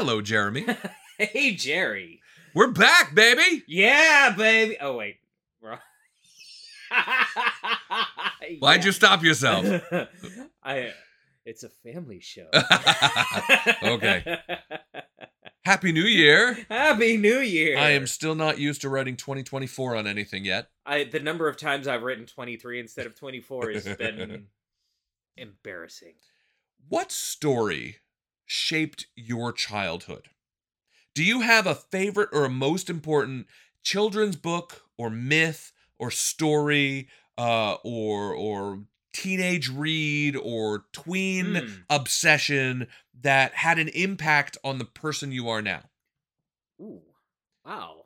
Hello, Jeremy. hey, Jerry. We're back, baby. Yeah, baby. Oh wait. Why'd you stop yourself? I. It's a family show. Okay. Happy New Year. Happy New Year. I am still not used to writing 2024 on anything yet. I the number of times I've written 23 instead of 24 has been embarrassing. What story shaped your childhood? Do you have a favorite or a most important children's book or myth or story uh, or or teenage read or tween Hmm. obsession that had an impact on the person you are now? Ooh. Wow.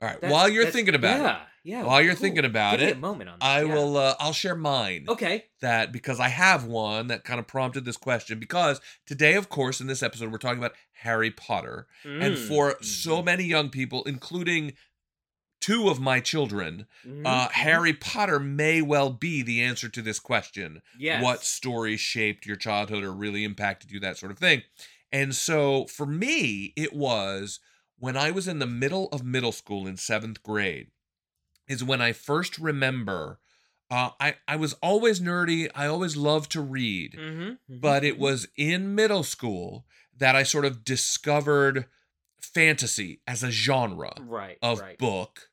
All right. That- while you're thinking about yeah, it, Yeah. while you're cool. thinking about Give it, a moment on that. I yeah. will. Uh, I'll share mine. Okay. that because I have one that kind of prompted this question. Because today, of course, in this episode, we're talking about Harry Potter. And Mm, for so mhm, many young people, including two of my children, uh, mhm. Harry Potter may well be the answer to this question. Yes. What story shaped your childhood or really impacted you, that sort of thing. And so for me, it was when I was in the middle of middle school in seventh grade, is when I first remember. Uh, I, I was always nerdy. I always loved to read Mhm, mhm, but it mhm. was in middle school that I sort of discovered fantasy as a genre right of right. book.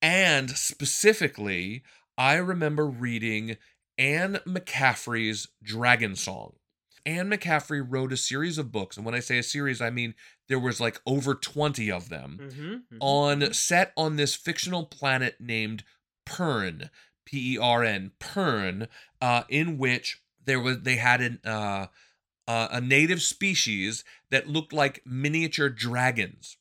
And specifically, I remember reading Anne McCaffrey's Dragon Song. Anne McCaffrey wrote a series of books, and when I say a series, I mean there was like over 20 of them Mhm, mhm, on mhm. set on this fictional planet named Pern, P E R N, Pern, uh, in which there was they had an uh, uh, a native species that looked like miniature dragons,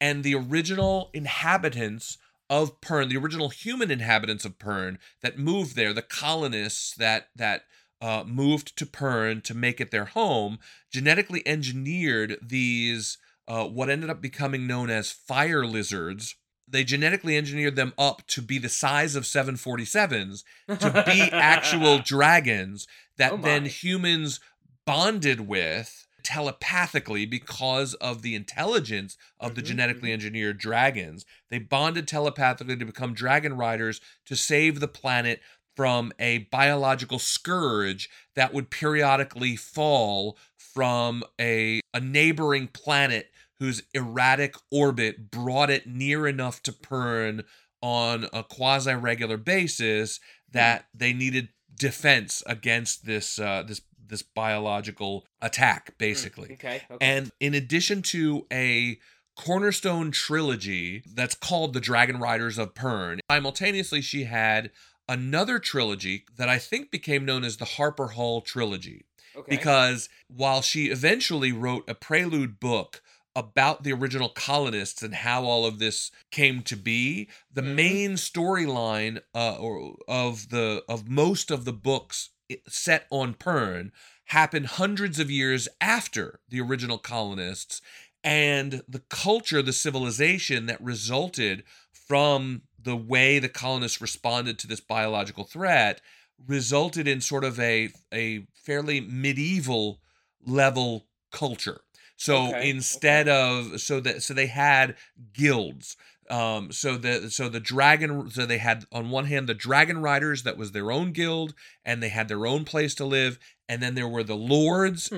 and the original inhabitants of Pern, the original human inhabitants of Pern that moved there, the colonists that that uh, moved to Pern to make it their home, genetically engineered these uh, what ended up becoming known as fire lizards. They genetically engineered them up to be the size of 747s to be actual dragons that Oh then humans bonded with telepathically because of the intelligence of the Mhm, genetically mhm. engineered dragons. They bonded telepathically to become dragon riders to save the planet from a biological scourge that would periodically fall from a, a neighboring planet whose erratic orbit brought it near enough to Pern on a quasi regular basis that they needed defense against this uh, this this biological attack basically. Okay. Okay. And in addition to a cornerstone trilogy that's called The Dragon Riders of Pern, simultaneously she had another trilogy that I think became known as the Harper Hall trilogy okay. because while she eventually wrote a prelude book about the original colonists and how all of this came to be the Mhm. main storyline uh, or of the of most of the books set on Pern happened hundreds of years after the original colonists and the culture the civilization that resulted from the way the colonists responded to this biological threat resulted in sort of a a fairly medieval level culture. So Okay, instead of so that so they had guilds. Um, so the so the dragon so they had on one hand the dragon riders that was their own guild and they had their own place to live and then there were the lords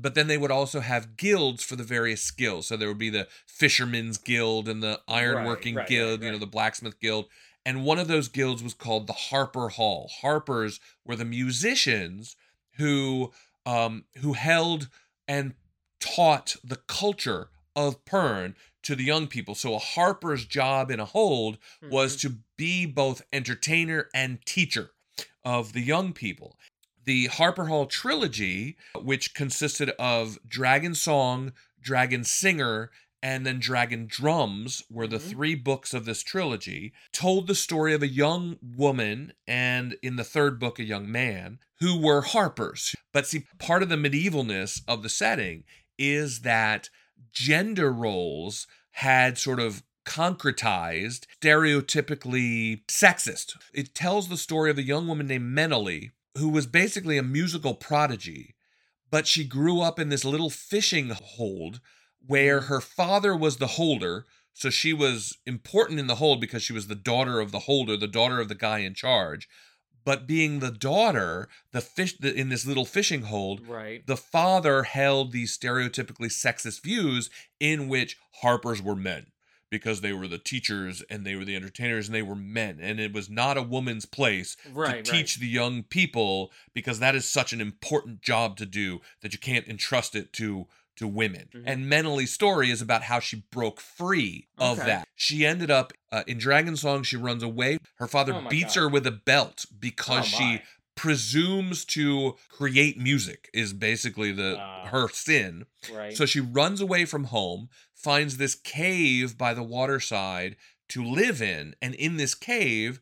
but then they would also have guilds for the various skills so there would be the fisherman's guild and the ironworking right, right, guild you know the blacksmith guild and one of those guilds was called the Harper Hall. Harpers were the musicians who um, who held and taught the culture of Pern to the young people. So a harper's job in a hold was Mhm. to be both entertainer and teacher of the young people. The Harper Hall trilogy, which consisted of Dragon Song, Dragon Singer, and then Dragon Drums were the Mhm. three books of this trilogy, told the story of a young woman and in the third book, a young man who were harpers. But see, part of the medievalness of the setting is that gender roles had sort of concretized, stereotypically sexist. It tells the story of a young woman named Menolly who was basically a musical prodigy, but she grew up in this little fishing hold where mm-hmm. her father was the holder. So she was important in the hold because she was the daughter of the holder, the daughter of the guy in charge. But being the daughter, the fish the, in this little fishing hold, Right. the father held these stereotypically sexist views in which harpers were men because they were the teachers and they were the entertainers and they were men and it was not a woman's place Right. to teach the young people because that is such an important job to do that you can't entrust it to to women. Mhm. And Menolly's story is about how she broke free of Okay. that. She ended up uh, in Dragon Song. She runs away. Her father Oh beats God. her with a belt because Oh she. Presumes to create music. Is basically the Ah. her sin. Right. So she runs away from home, finds this cave by the waterside to live in, and in this cave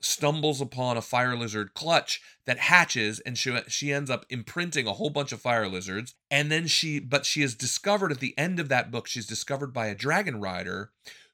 stumbles upon a fire lizard clutch that hatches and she she ends up imprinting a whole bunch of fire lizards and then she but she is discovered at the end of that book she's discovered by a dragon rider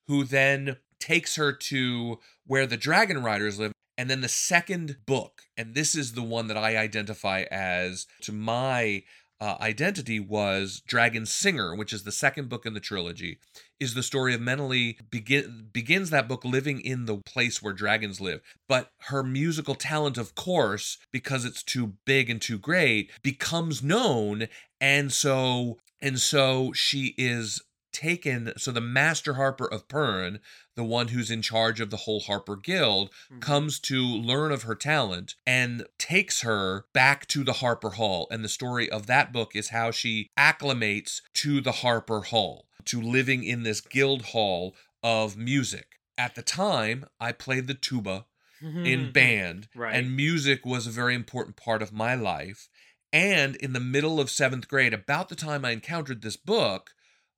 who then takes her to where the dragon riders live and then the second book and this is the one that I identify as to my uh, identity was Dragon Singer, which is the second book in the trilogy, is the story of Menolly begin begins that book living in the place where dragons live. But her musical talent, of course, because it's too big and too great, becomes known, and so and so she is taken. So the master harper of Pern, the one who's in charge of the whole Harper Guild, Mhm. comes to learn of her talent and takes her back to the Harper Hall. And the story of that book is how she acclimates to the Harper Hall, to living in this guild hall of music. At the time, I played the tuba in band, Mm-hmm. Right. and music was a very important part of my life. And in the middle of seventh grade, about the time I encountered this book,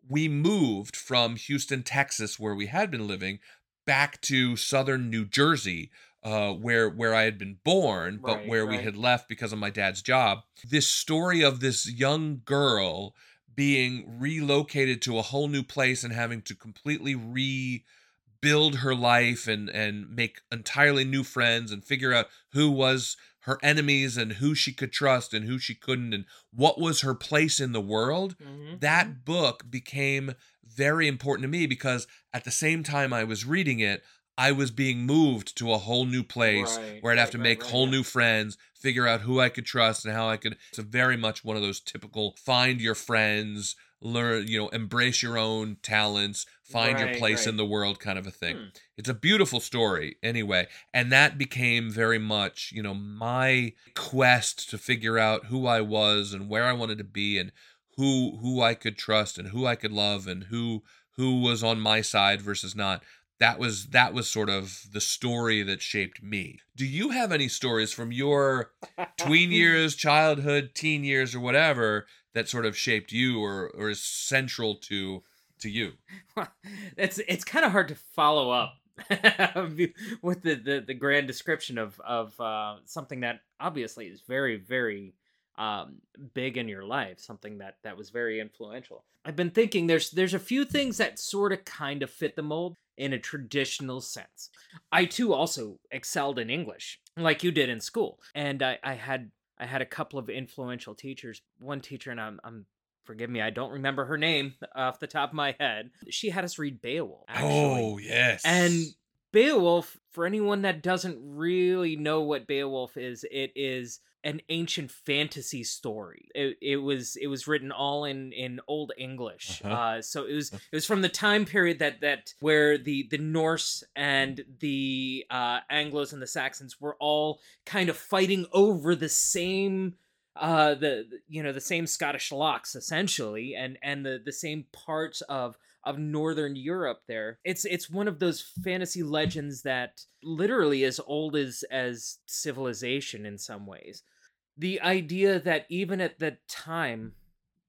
we moved from Houston, Texas, where we had been living, back to southern New Jersey, uh, where where I had been born, but Right, where we had left because of my dad's job. This story of this young girl being relocated to a whole new place and having to completely rebuild her life and and make entirely new friends and figure out who was her enemies and who she could trust and who she couldn't and what was her place in the world Mhm. that book became very important to me because at the same time I was reading it, I was being moved to a whole new place Right, where I'd have right, to make right, whole new friends, figure out who I could trust and how I could. It's a very much one of those typical find your friends, learn, you know, embrace your own talents, find your place right. in the world kind of a thing. Hmm. It's a beautiful story anyway. And that became very much, you know, my quest to figure out who I was and where I wanted to be and who who I could trust and who I could love and who who was on my side versus not. That was that was sort of the story that shaped me. Do you have any stories from your tween years, childhood, teen years or whatever that sort of shaped you or or is central to to you? it's it's kind of hard to follow up with the, the the grand description of of uh, something that obviously is very very um, big in your life, something that that was very influential. I've been thinking there's there's a few things that sort of kind of fit the mold in a traditional sense. I too also excelled in English, like you did in school, and I, I had I had a couple of influential teachers. One teacher, and I'm I'm forgive me, I don't remember her name off the top of my head. She had us read Beowulf. Actually. Oh, yes. And Beowulf, for anyone that doesn't really know what Beowulf is, it is an ancient fantasy story. It, it was it was written all in in Old English. Uh-huh. Uh, so it was it was from the time period that that where the the Norse and the uh, Anglo's and the Saxons were all kind of fighting over the same uh the you know the same Scottish locks essentially and and the the same parts of of northern Europe there. It's it's one of those fantasy legends that literally as old as as civilization in some ways. The idea that even at the time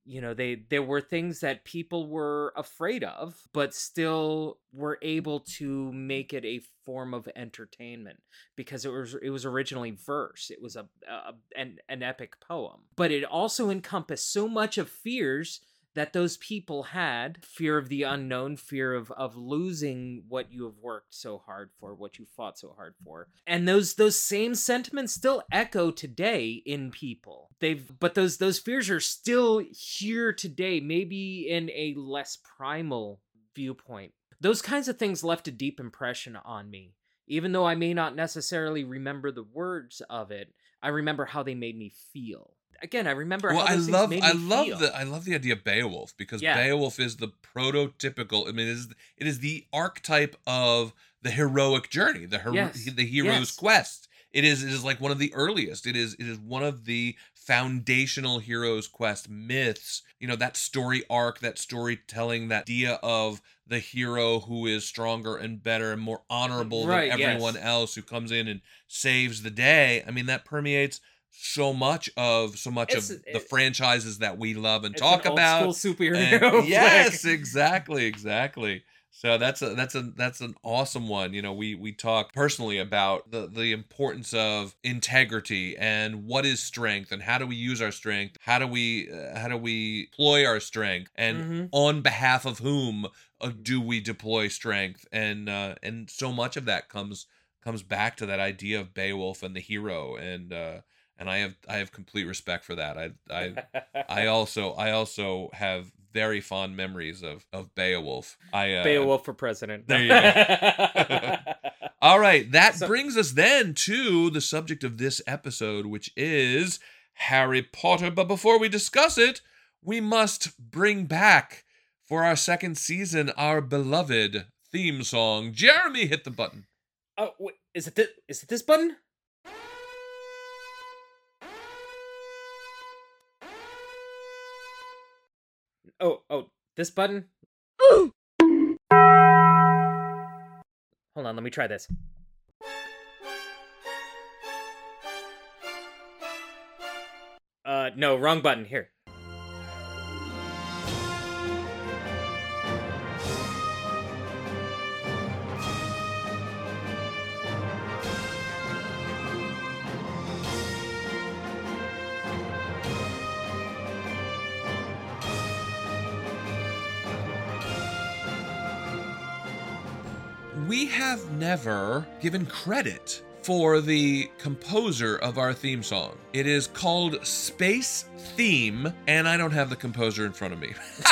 you know they there were things that people were afraid of but still were able to make it a form of entertainment because it was it was originally verse it was a, a an, an epic poem but it also encompassed so much of fears that those people had fear of the unknown fear of of losing what you have worked so hard for what you fought so hard for. And those those same sentiments still echo today in people. They've but those those fears are still here today maybe in a less primal viewpoint. Those kinds of things left a deep impression on me. Even though i may not necessarily remember the words of it i remember how they made me feel again, I remember. Well, I love, I love feel. the, I love the idea of Beowulf because Yeah. Beowulf is the prototypical. I mean, it is, it is the archetype of the heroic journey, the hero, Yes. the hero's Yes. quest. It is, it is like one of the earliest. It is, it is one of the foundational hero's quest myths. You know, that story arc, that storytelling, that idea of the hero who is stronger and better and more honorable Right, than yes. everyone else who comes in and saves the day. I mean, that permeates so much of so much It's- of the it- franchises that we love and talk about. And- superhero. flick. yes, exactly, exactly. So that's a that's a that's an awesome one. You know, we we talk personally about the the importance of integrity and what is strength and how do we use our strength? How do we uh, how do we deploy our strength and Mhm. on behalf of whom uh, do we deploy strength? And uh and so much of that comes comes back to that idea of Beowulf and the hero and uh and I have I have complete respect for that. I I I also I also have very fond memories of of Beowulf. I uh, Beowulf for president. There you go. All right, that So- brings us then to the subject of this episode, which is Harry Potter. But before we discuss it, we must bring back for our second season our beloved theme song. Jeremy, hit the button. oh, wait, is it this? Is it this button? Oh, oh, this button. Hold on, let me try this. Uh, no, wrong button. Here. We have never given credit for the composer of our theme song. It is called Space Theme, and I don't have the composer in front of me.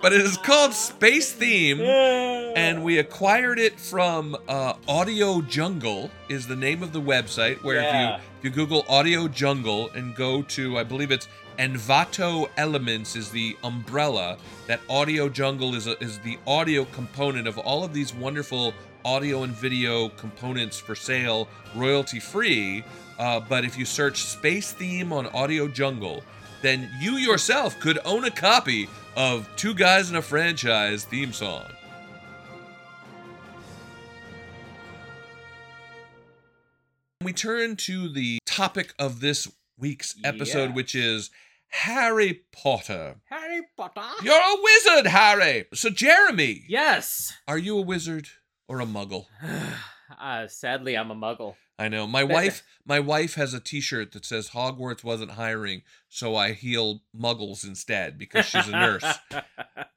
but it is called Space Theme. and we acquired it from uh, Audio Jungle is the name of the website where Yeah. if you if you Google Audio Jungle and go to I believe it's Envato Elements is the umbrella that Audio Jungle is a, is the audio component of all of these wonderful audio and video components for sale royalty free. Uh, but if you search Space Theme on Audio Jungle, then you yourself could own a copy of Two Guys in a Franchise theme song. We turn to the topic of this week's episode, Yes. which is Harry Potter. Harry Potter. You're a wizard, Harry! So, Jeremy, Yes. are you a wizard or a muggle? uh, sadly, I'm a muggle. I know. My wife my wife has a t-shirt that says Hogwarts wasn't hiring, so I heal muggles instead because she's a nurse.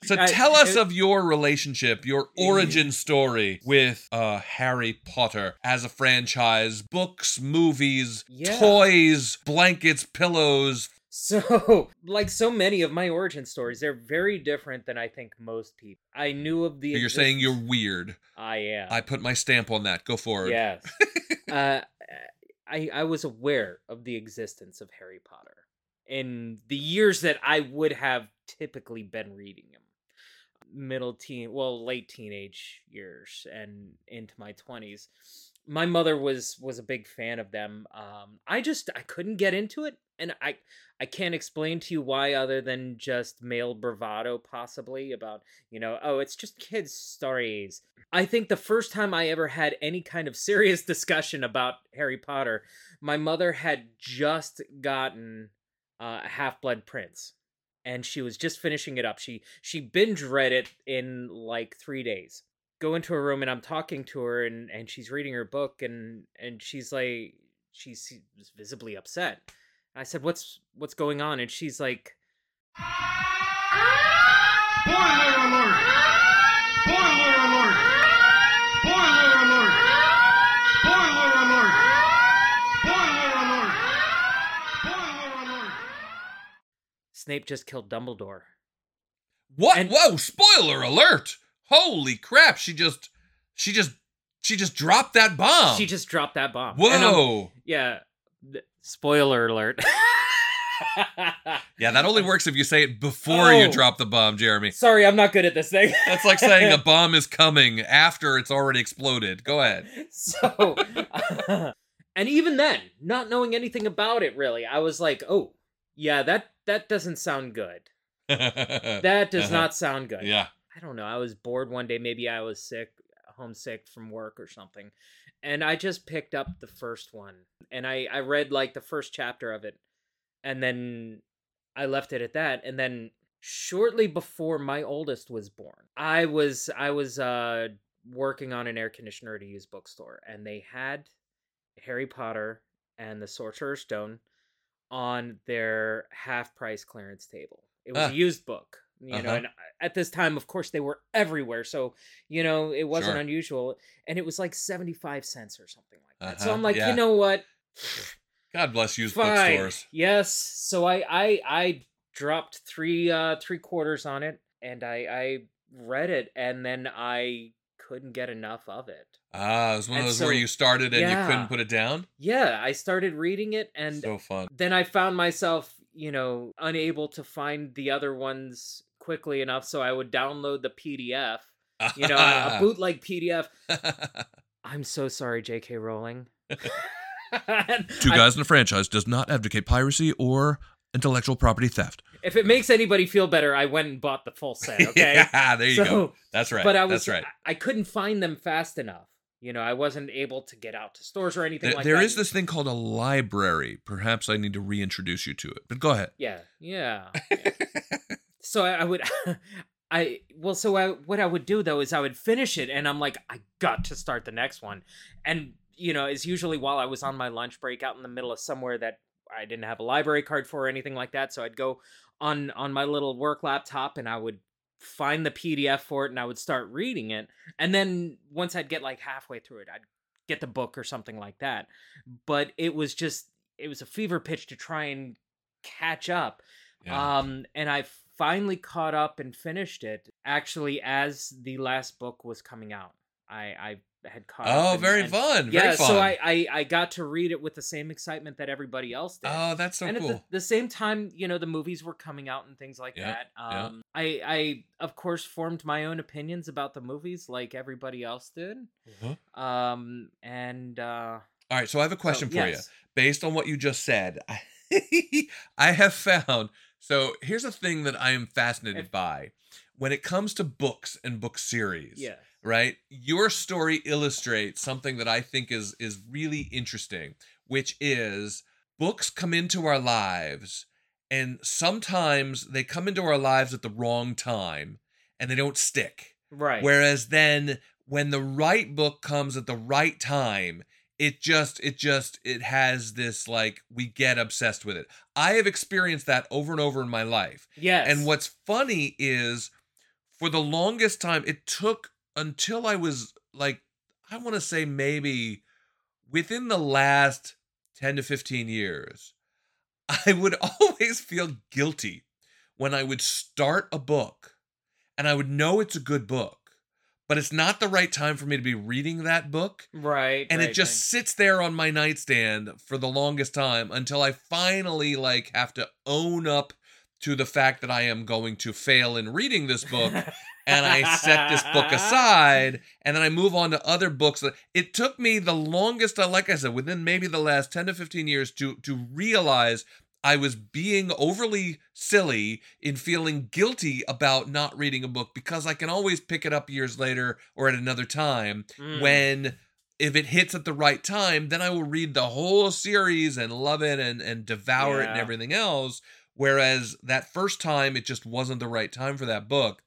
So tell us of your relationship, your origin story with uh Harry Potter as a franchise, books, movies, Yeah. toys, blankets, pillows. So, like so many of my origin stories, they're very different than I think most people. I knew of the. You're saying you're weird. I am. I put my stamp on that. Go forward. Yes. uh, I I was aware of the existence of Harry Potter in the years that I would have typically been reading him. Middle teen, well, late teenage years and into my 20s. My mother was was a big fan of them. Um I just I couldn't get into it and I I can't explain to you why other than just male bravado possibly about, you know, oh, it's just kids stories. I think the first time I ever had any kind of serious discussion about Harry Potter, my mother had just gotten uh, Half Blood Prince, and she was just finishing it up. She she binge read it in like three days. Go into her room and I'm talking to her, and and she's reading her book, and and she's like she's visibly upset, I said, "What's what's going on?" And she's like, Spoiler alert! Spoiler alert! Spoiler alert! Spoiler alert! Spoiler alert! Spoiler alert! "Snape just killed Dumbledore." What? And- Whoa! Spoiler alert! Holy crap! She just, she just, she just dropped that bomb. She just dropped that bomb. And I'm- Whoa! yeah. Spoiler alert. Yeah, that only works if you say it before you Oh. drop the bomb, Jeremy. Sorry, I'm not good at this thing. That's like saying a bomb is coming after it's already exploded. Go ahead. so and even then not knowing anything about it really i was like oh yeah that that doesn't sound good that does Uh-huh. not sound good Yeah. I don't know i was bored one day maybe i was sick homesick from work or something and i just picked up the first one and i i read like the first chapter of it and then i left it at that and then shortly before my oldest was born i was i was uh working on an air conditioner at a used bookstore and they had harry potter and the sorcerer's stone on their half price clearance table it was Ah. a used book you know Uh-huh. and at this time of course they were everywhere so you know it wasn't Sure. unusual and it was like 75 cents or something like that so Uh-huh, i'm like yeah. you know what God bless used fine bookstores. yes so i i i dropped three uh three quarters on it and i i read it and then i couldn't get enough of it Ah, it was one of And those where you started and you couldn't put it down. yeah i started reading it and so fun. then I found myself, you know, unable to find the other ones quickly enough, so I would download the PDF, you know, a bootleg PDF. I'm so sorry, J.K. Rowling. Two I- guys in a franchise does not advocate piracy or intellectual property theft. if it makes anybody feel better, I went and bought the full set. Okay, yeah, there you so, go. That's right. but I was, That's right. I couldn't find them fast enough. You know, I wasn't able to get out to stores or anything There, like there There is this thing called a library. Perhaps I need to reintroduce you to it. But go ahead. Yeah, yeah. yeah. So I, I would, I well, so I what I would do though is I would finish it, and I'm like, I got to start the next one, and you know, it's usually while I was on my lunch break out in the middle of somewhere that I didn't have a library card for or anything like that, so I'd go on on my little work laptop and I would find the PDF for it and I would start reading it, and then once I'd get like halfway through it, I'd get the book or something like that, but it was just it was a fever pitch to try and catch up Yeah. um, and I finally caught up and finished it actually as the last book was coming out. I I had caught up. oh, and- very and- fun. Yeah, very fun. so I, I I got to read it with the same excitement that everybody else did. Oh, that's so and cool. at the, the same time, you know, the movies were coming out and things like that. Um, I, I, of course, formed my own opinions about the movies like everybody else did. Uh-huh. Um, and uh, All right, so I have a so, question for you. based on what you just said, I have found. So here's a thing that I am fascinated by. When it comes to books and book series, Yeah. right? Your story illustrates something that I think is is really interesting, which is books come into our lives and sometimes they come into our lives at the wrong time and they don't stick. Right. Whereas then when the right book comes at the right time, it just it just it has this like we get obsessed with it. I have experienced that over and over in my life. yes. And what's funny is for the longest time it took until I was like I want to say maybe within the last 10 to 15 years I would always feel guilty when I would start a book and I would know it's a good book but it's not the right time for me to be reading that book right. and right, it just sits there on my nightstand for the longest time until I finally like have to own up to the fact that I am going to fail in reading this book and I set this book aside and then I move on to other books it took me the longest like I said within maybe the last 10 to 15 years to to realize I was being overly silly in feeling guilty about not reading a book because I can always pick it up years later or at another time Mm. when if it hits at the right time then i will read the whole series and love it and and devour it and everything else. Whereas that first time it just wasn't the right time for that book.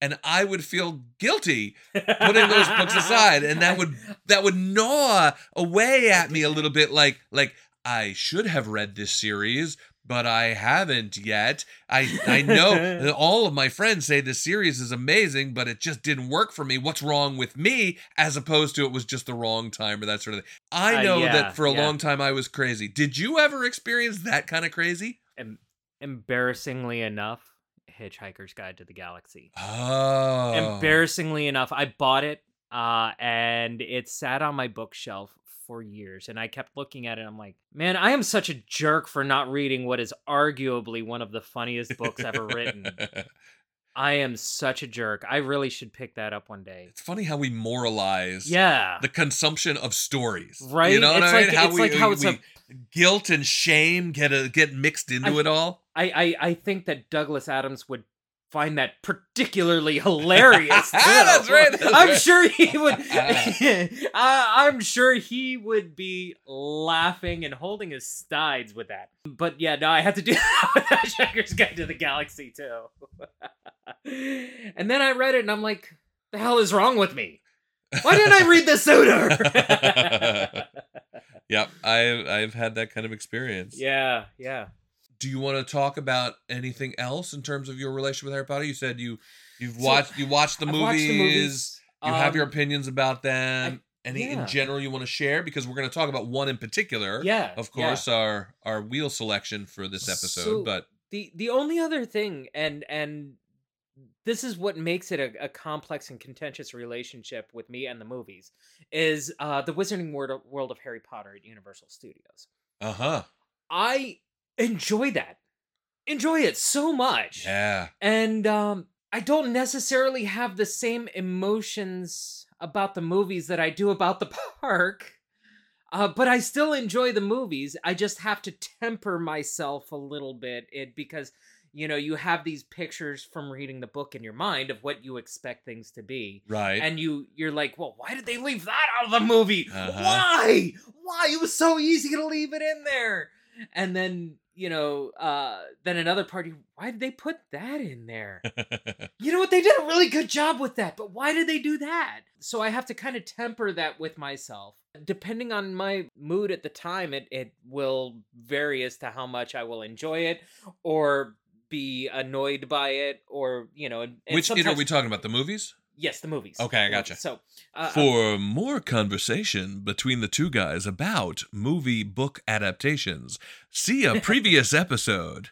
And i would feel guilty putting those books aside and that would that would gnaw away at me a little bit like like I should have read this series, but I haven't yet. I I know all of my friends say this series is amazing, but it just didn't work for me. What's wrong with me? As opposed to it was just the wrong time or that sort of thing. I Uh, know yeah, that for a yeah. long time I was crazy. Did you ever experience that kind of crazy? Em- embarrassingly enough, Hitchhiker's Guide to the Galaxy. Oh, Embarrassingly enough, I bought it uh, and it sat on my bookshelf for years. And I kept looking at it. I'm like, man, I am such a jerk for not reading what is arguably one of the funniest books ever written. I am such a jerk. I really should pick that up one day. It's funny how we moralize Yeah. the consumption of stories, Right? You know what It's I mean? like- how it's we, like how we- it's a- guilt and shame get a, get mixed into I- it all. I, I, I think that Douglas Adams would find that particularly hilarious. That's right, that's I'm right. sure he would. Uh. I, I'm sure he would be laughing and holding his sides with that. But yeah, no, I had to do that with Hitchhiker's Guide to the Galaxy too. and then I read it, and I'm like, "The hell is wrong with me? Why didn't I read this sooner?" Yep, I've I've had that kind of experience. yeah, yeah. Do you want to talk about anything else in terms of your relationship with Harry Potter? You said you you've So, watched you watched the movies. watched the movies. You have your Um, opinions about them. Any in general you want to share? Because we're going to talk about one in particular. Yeah, Of yeah. course, our our wheel selection for this episode. So- but the the only other thing and and this is what makes it a, a complex and contentious relationship with me and the movies is uh the wizarding world of, world of harry potter at universal studios uh huh. i enjoy that enjoy it so much Yeah. and um i don't necessarily have the same emotions about the movies that i do about the park uh, but I still enjoy the movies. I just have to temper myself a little bit it because you know you have these pictures from reading the book in your mind of what you expect things to be. Right. And you you're like, well, why did they leave that out of the movie? Uh-huh. Why? Why? It was so easy to leave it in there. And then you know, uh, then another party. Why did they put that in there? You know what? They did a really good job with that, but why did they do that? So I have to kind of temper that with myself. Depending on my mood at the time, it, it will vary as to how much I will enjoy it or be annoyed by it or, you know. And, and Which are we talking about? The movies? Yes, the movies. Okay, I gotcha. So, uh, For more conversation between the two guys about movie book adaptations, see a previous episode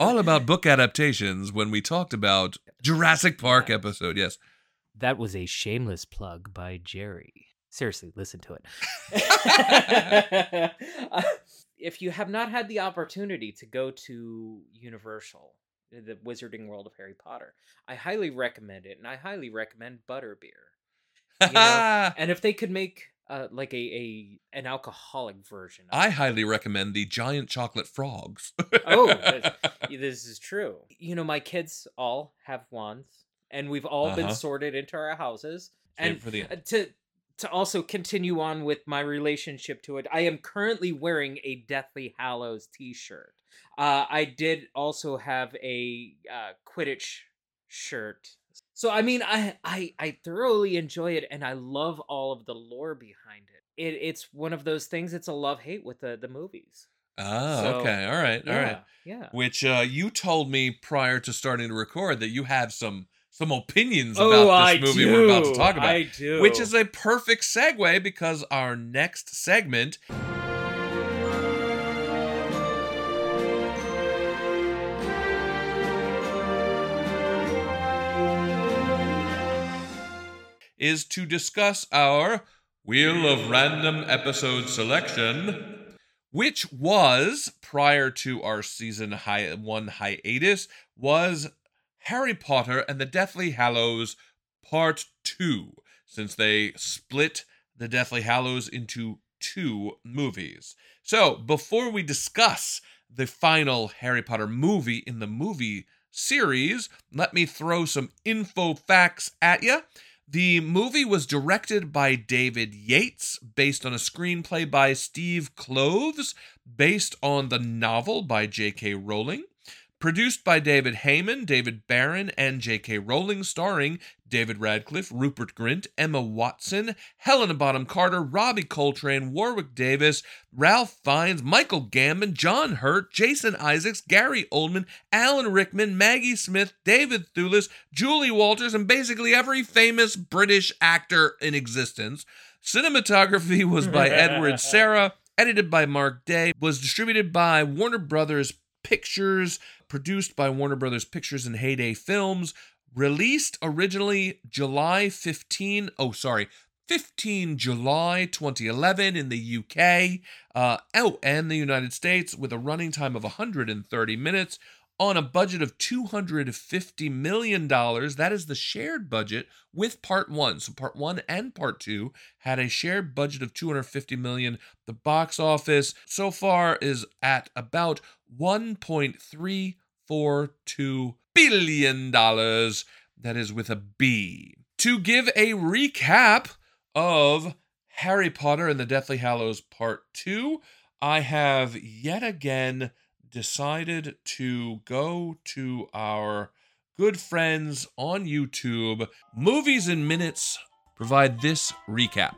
all about book adaptations when we talked about Jurassic Park episode. Yes. That was a shameless plug by Jerry. Seriously, listen to it. Uh, if you have not had the opportunity to go to Universal, the Wizarding World of Harry Potter, I highly recommend it, and I highly recommend Butterbeer. know, And if they could make uh, like a, a an alcoholic version, of I highly recommend the giant chocolate frogs. Oh, that's- this is true. You know, my kids all have wands, and we've all been Uh-huh. sorted into our houses. And for the uh, to to also continue on with my relationship to it, I am currently wearing a Deathly Hallows T-shirt. Uh, I did also have a uh, Quidditch shirt. So I mean, I, I I thoroughly enjoy it, and I love all of the lore behind it. It it's one of those things. It's a love hate with the the movies. Oh, So, okay. All right. All right. Yeah, Yeah. Which uh, you told me prior to starting to record that you have some some opinions Oh, about I this movie we're about to talk about. I do. Which is a perfect segue because our next segment is to discuss our Wheel of Random Episode Selection, which was prior to our season hi- one hiatus, was Harry Potter and the Deathly Hallows Part 2, since they split the Deathly Hallows into two movies. So, before we discuss the final Harry Potter movie in the movie series, let me throw some info facts at you. The movie was directed by David Yates, based on a screenplay by Steve Kloves, based on the novel by J.K. Rowling. Produced by David Heyman, David Barron, and J.K. Rowling, starring David Radcliffe, Rupert Grint, Emma Watson, Helena Bonham Carter, Robbie Coltrane, Warwick Davis, Ralph Fiennes, Michael Gambon, John Hurt, Jason Isaacs, Gary Oldman, Alan Rickman, Maggie Smith, David Thewlis, Julie Walters, and basically every famous British actor in existence. Cinematography was by Eduardo Serra, edited by Mark Day, was distributed by Warner Brothers Pictures, produced by Warner Brothers Pictures and Heyday Films, released originally July 15, oh sorry, 15 July 2011 in the UK, uh, oh, and the United States with a running time of 130 minutes on a budget of $250 million. That is the shared budget with part one. So part one and part two had a shared budget of 250 million. The box office so far is at about 1.342 billion dollars. That is with a B. To give a recap of Harry Potter and the Deathly Hallows Part 2, I have yet again decided to go to our good friends on YouTube, Movies in Minutes, provide this recap.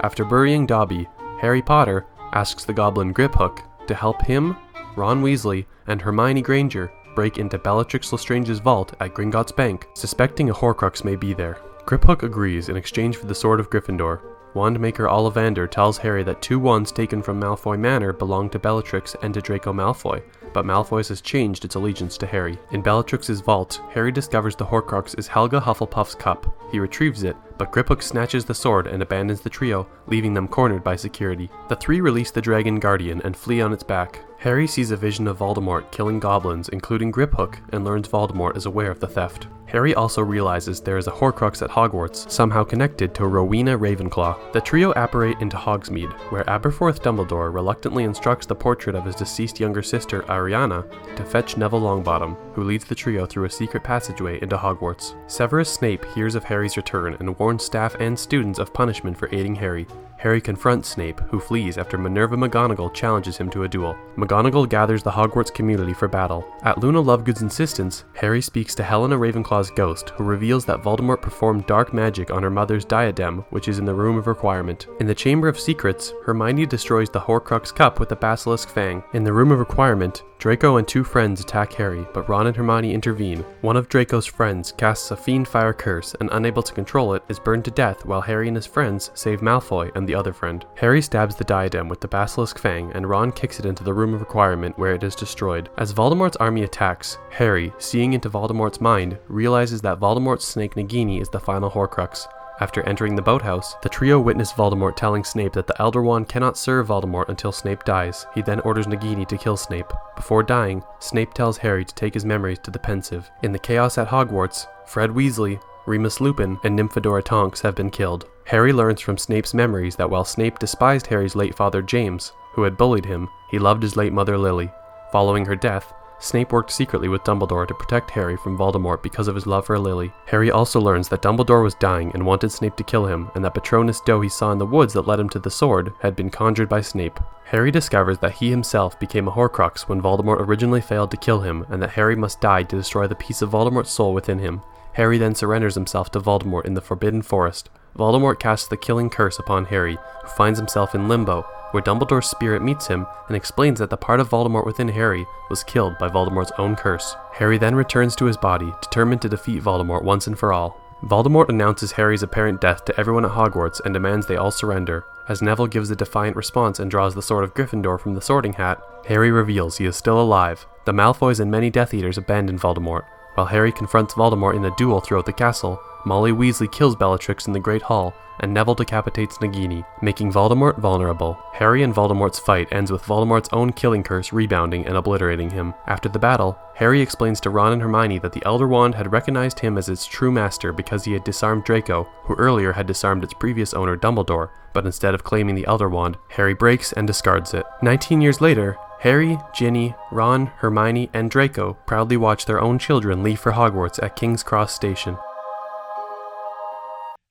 After burying Dobby, Harry Potter asks the goblin Griphook to help him, Ron Weasley, and Hermione Granger break into Bellatrix Lestrange's vault at Gringotts Bank, suspecting a Horcrux may be there. Griphook agrees in exchange for the Sword of Gryffindor. Wandmaker Ollivander tells Harry that two wands taken from Malfoy Manor belong to Bellatrix and to Draco Malfoy, but Malfoy's has changed its allegiance to Harry. In Bellatrix's vault, Harry discovers the Horcrux is Helga Hufflepuff's cup. He retrieves it, but Griphook snatches the sword and abandons the trio, leaving them cornered by security. The three release the Dragon Guardian and flee on its back. Harry sees a vision of Voldemort killing goblins, including Griphook, and learns Voldemort is aware of the theft. Harry also realizes there is a Horcrux at Hogwarts, somehow connected to Rowena Ravenclaw. The trio apparate into Hogsmeade, where Aberforth Dumbledore reluctantly instructs the portrait of his deceased younger sister, Ariana, to fetch Neville Longbottom, who leads the trio through a secret passageway into Hogwarts. Severus Snape hears of Harry's return and warns staff and students of punishment for aiding Harry. Harry confronts Snape, who flees after Minerva McGonagall challenges him to a duel. McGonagall gathers the Hogwarts community for battle. At Luna Lovegood's insistence, Harry speaks to Helena Ravenclaw's ghost, who reveals that Voldemort performed dark magic on her mother's diadem, which is in the Room of Requirement. In the Chamber of Secrets, Hermione destroys the Horcrux cup with a Basilisk Fang. In the Room of Requirement, Draco and two friends attack Harry, but Ron and Hermione intervene. One of Draco's friends casts a Fiendfyre curse, and unable to control it, is burned to death while Harry and his friends save Malfoy and the other friend. Harry stabs the diadem with the Basilisk Fang, and Ron kicks it into the Room of Requirement where it is destroyed. As Voldemort's army attacks, Harry, seeing into Voldemort's mind, realizes that Voldemort's snake Nagini is the final Horcrux. After entering the boathouse, the trio witness Voldemort telling Snape that the Elder Wand cannot serve Voldemort until Snape dies. He then orders Nagini to kill Snape. Before dying, Snape tells Harry to take his memories to the Pensieve. In the chaos at Hogwarts, Fred Weasley, Remus Lupin, and Nymphadora Tonks have been killed. Harry learns from Snape's memories that while Snape despised Harry's late father James, who had bullied him, he loved his late mother Lily. Following her death, Snape worked secretly with Dumbledore to protect Harry from Voldemort because of his love for Lily. Harry also learns that Dumbledore was dying and wanted Snape to kill him, and that Patronus doe he saw in the woods that led him to the sword had been conjured by Snape. Harry discovers that he himself became a Horcrux when Voldemort originally failed to kill him, and that Harry must die to destroy the piece of Voldemort's soul within him. Harry then surrenders himself to Voldemort in the Forbidden Forest. Voldemort casts the killing curse upon Harry, who finds himself in limbo, where Dumbledore's spirit meets him and explains that the part of Voldemort within Harry was killed by Voldemort's own curse. Harry then returns to his body, determined to defeat Voldemort once and for all. Voldemort announces Harry's apparent death to everyone at Hogwarts and demands they all surrender. As Neville gives a defiant response and draws the sword of Gryffindor from the sorting hat, Harry reveals he is still alive. The Malfoys and many Death Eaters abandon Voldemort. While Harry confronts Voldemort in a duel throughout the castle, Molly Weasley kills Bellatrix in the Great Hall, and Neville decapitates Nagini, making Voldemort vulnerable. Harry and Voldemort's fight ends with Voldemort's own killing curse rebounding and obliterating him. After the battle, Harry explains to Ron and Hermione that the Elder Wand had recognized him as its true master because he had disarmed Draco, who earlier had disarmed its previous owner Dumbledore, but instead of claiming the Elder Wand, Harry breaks and discards it. 19 years later, Harry, Ginny, Ron, Hermione, and Draco proudly watch their own children leave for Hogwarts at King's Cross Station.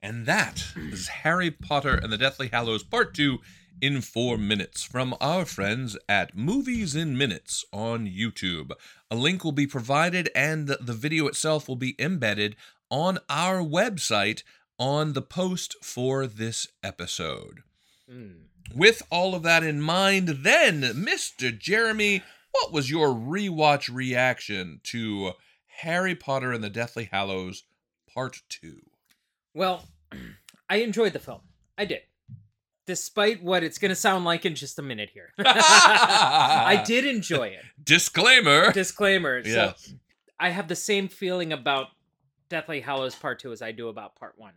And that is Harry Potter and the Deathly Hallows Part 2 in four minutes from our friends at Movies in Minutes on YouTube. A link will be provided and the video itself will be embedded on our website on the post for this episode. Mm. With all of that in mind, then, Mr. Jeremy, what was your rewatch reaction to Harry Potter and the Deathly Hallows Part 2? Well, I enjoyed the film. I did. Despite what it's going to sound like in just a minute here. I did enjoy it. Disclaimer. Disclaimer. Yes. So I have the same feeling about Deathly Hallows Part 2 as I do about Part 1.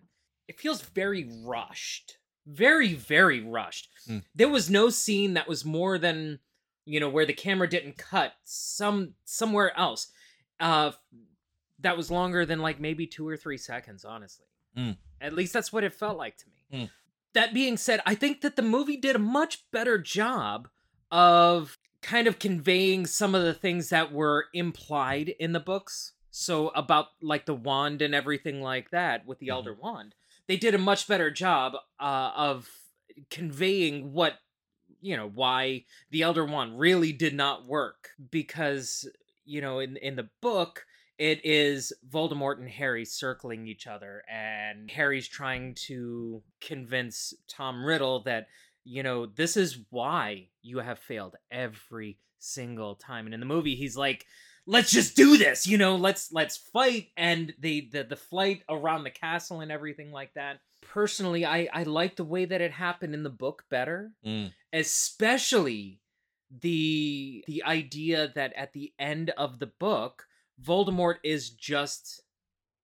It feels very rushed. Very, very rushed. Mm. There was no scene that was more than, you know, where the camera didn't cut some somewhere else. Uh that was longer than like maybe 2 or 3 seconds, honestly. Mm. At least that's what it felt like to me. Mm. That being said, I think that the movie did a much better job of kind of conveying some of the things that were implied in the books. So about like the wand and everything like that with the Mhm. Elder Wand, they did a much better job uh, of conveying what you know why the Elder Wand really did not work because you know in in the book it is Voldemort and Harry circling each other, and Harry's trying to convince Tom Riddle that, you know, this is why you have failed every single time. And in the movie, he's like, let's just do this, you know, let's let's fight. And the the, the flight around the castle and everything like that. Personally, I, I like the way that it happened in the book better Mm. especially the the idea that at the end of the book Voldemort is just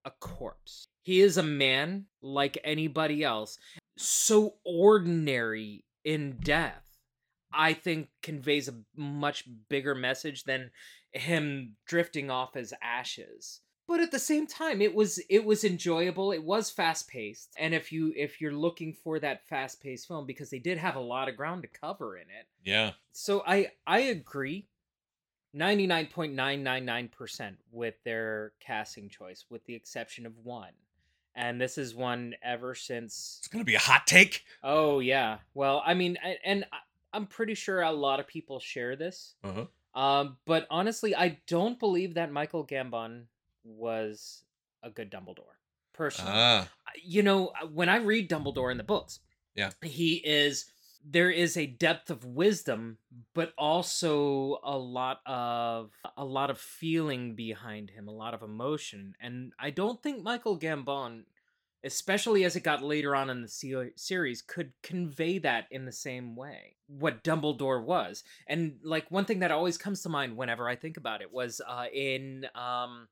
a corpse. He is a man like anybody else, so ordinary in death. I think conveys a much bigger message than him drifting off as ashes. But at the same time, it was it was enjoyable. It was fast paced, and if you if you're looking for that fast paced film, because they did have a lot of ground to cover in it, Yeah. so I I agree 99.999% with their casting choice with the exception of one. And this is one ever since It's going to be a hot take. Oh yeah. Well, I mean and I'm pretty sure a lot of people share this. Uh-huh. Um but honestly, I don't believe that Michael Gambon was a good Dumbledore. Personally Ah. you know, when I read Dumbledore in the books, Yeah. he is there is a depth of wisdom, but also a lot of a lot of feeling behind him, a lot of emotion, and I don't think Michael Gambon, especially as it got later on in the se- series, could convey that in the same way what Dumbledore was. And like one thing that always comes to mind whenever I think about it was uh, in um,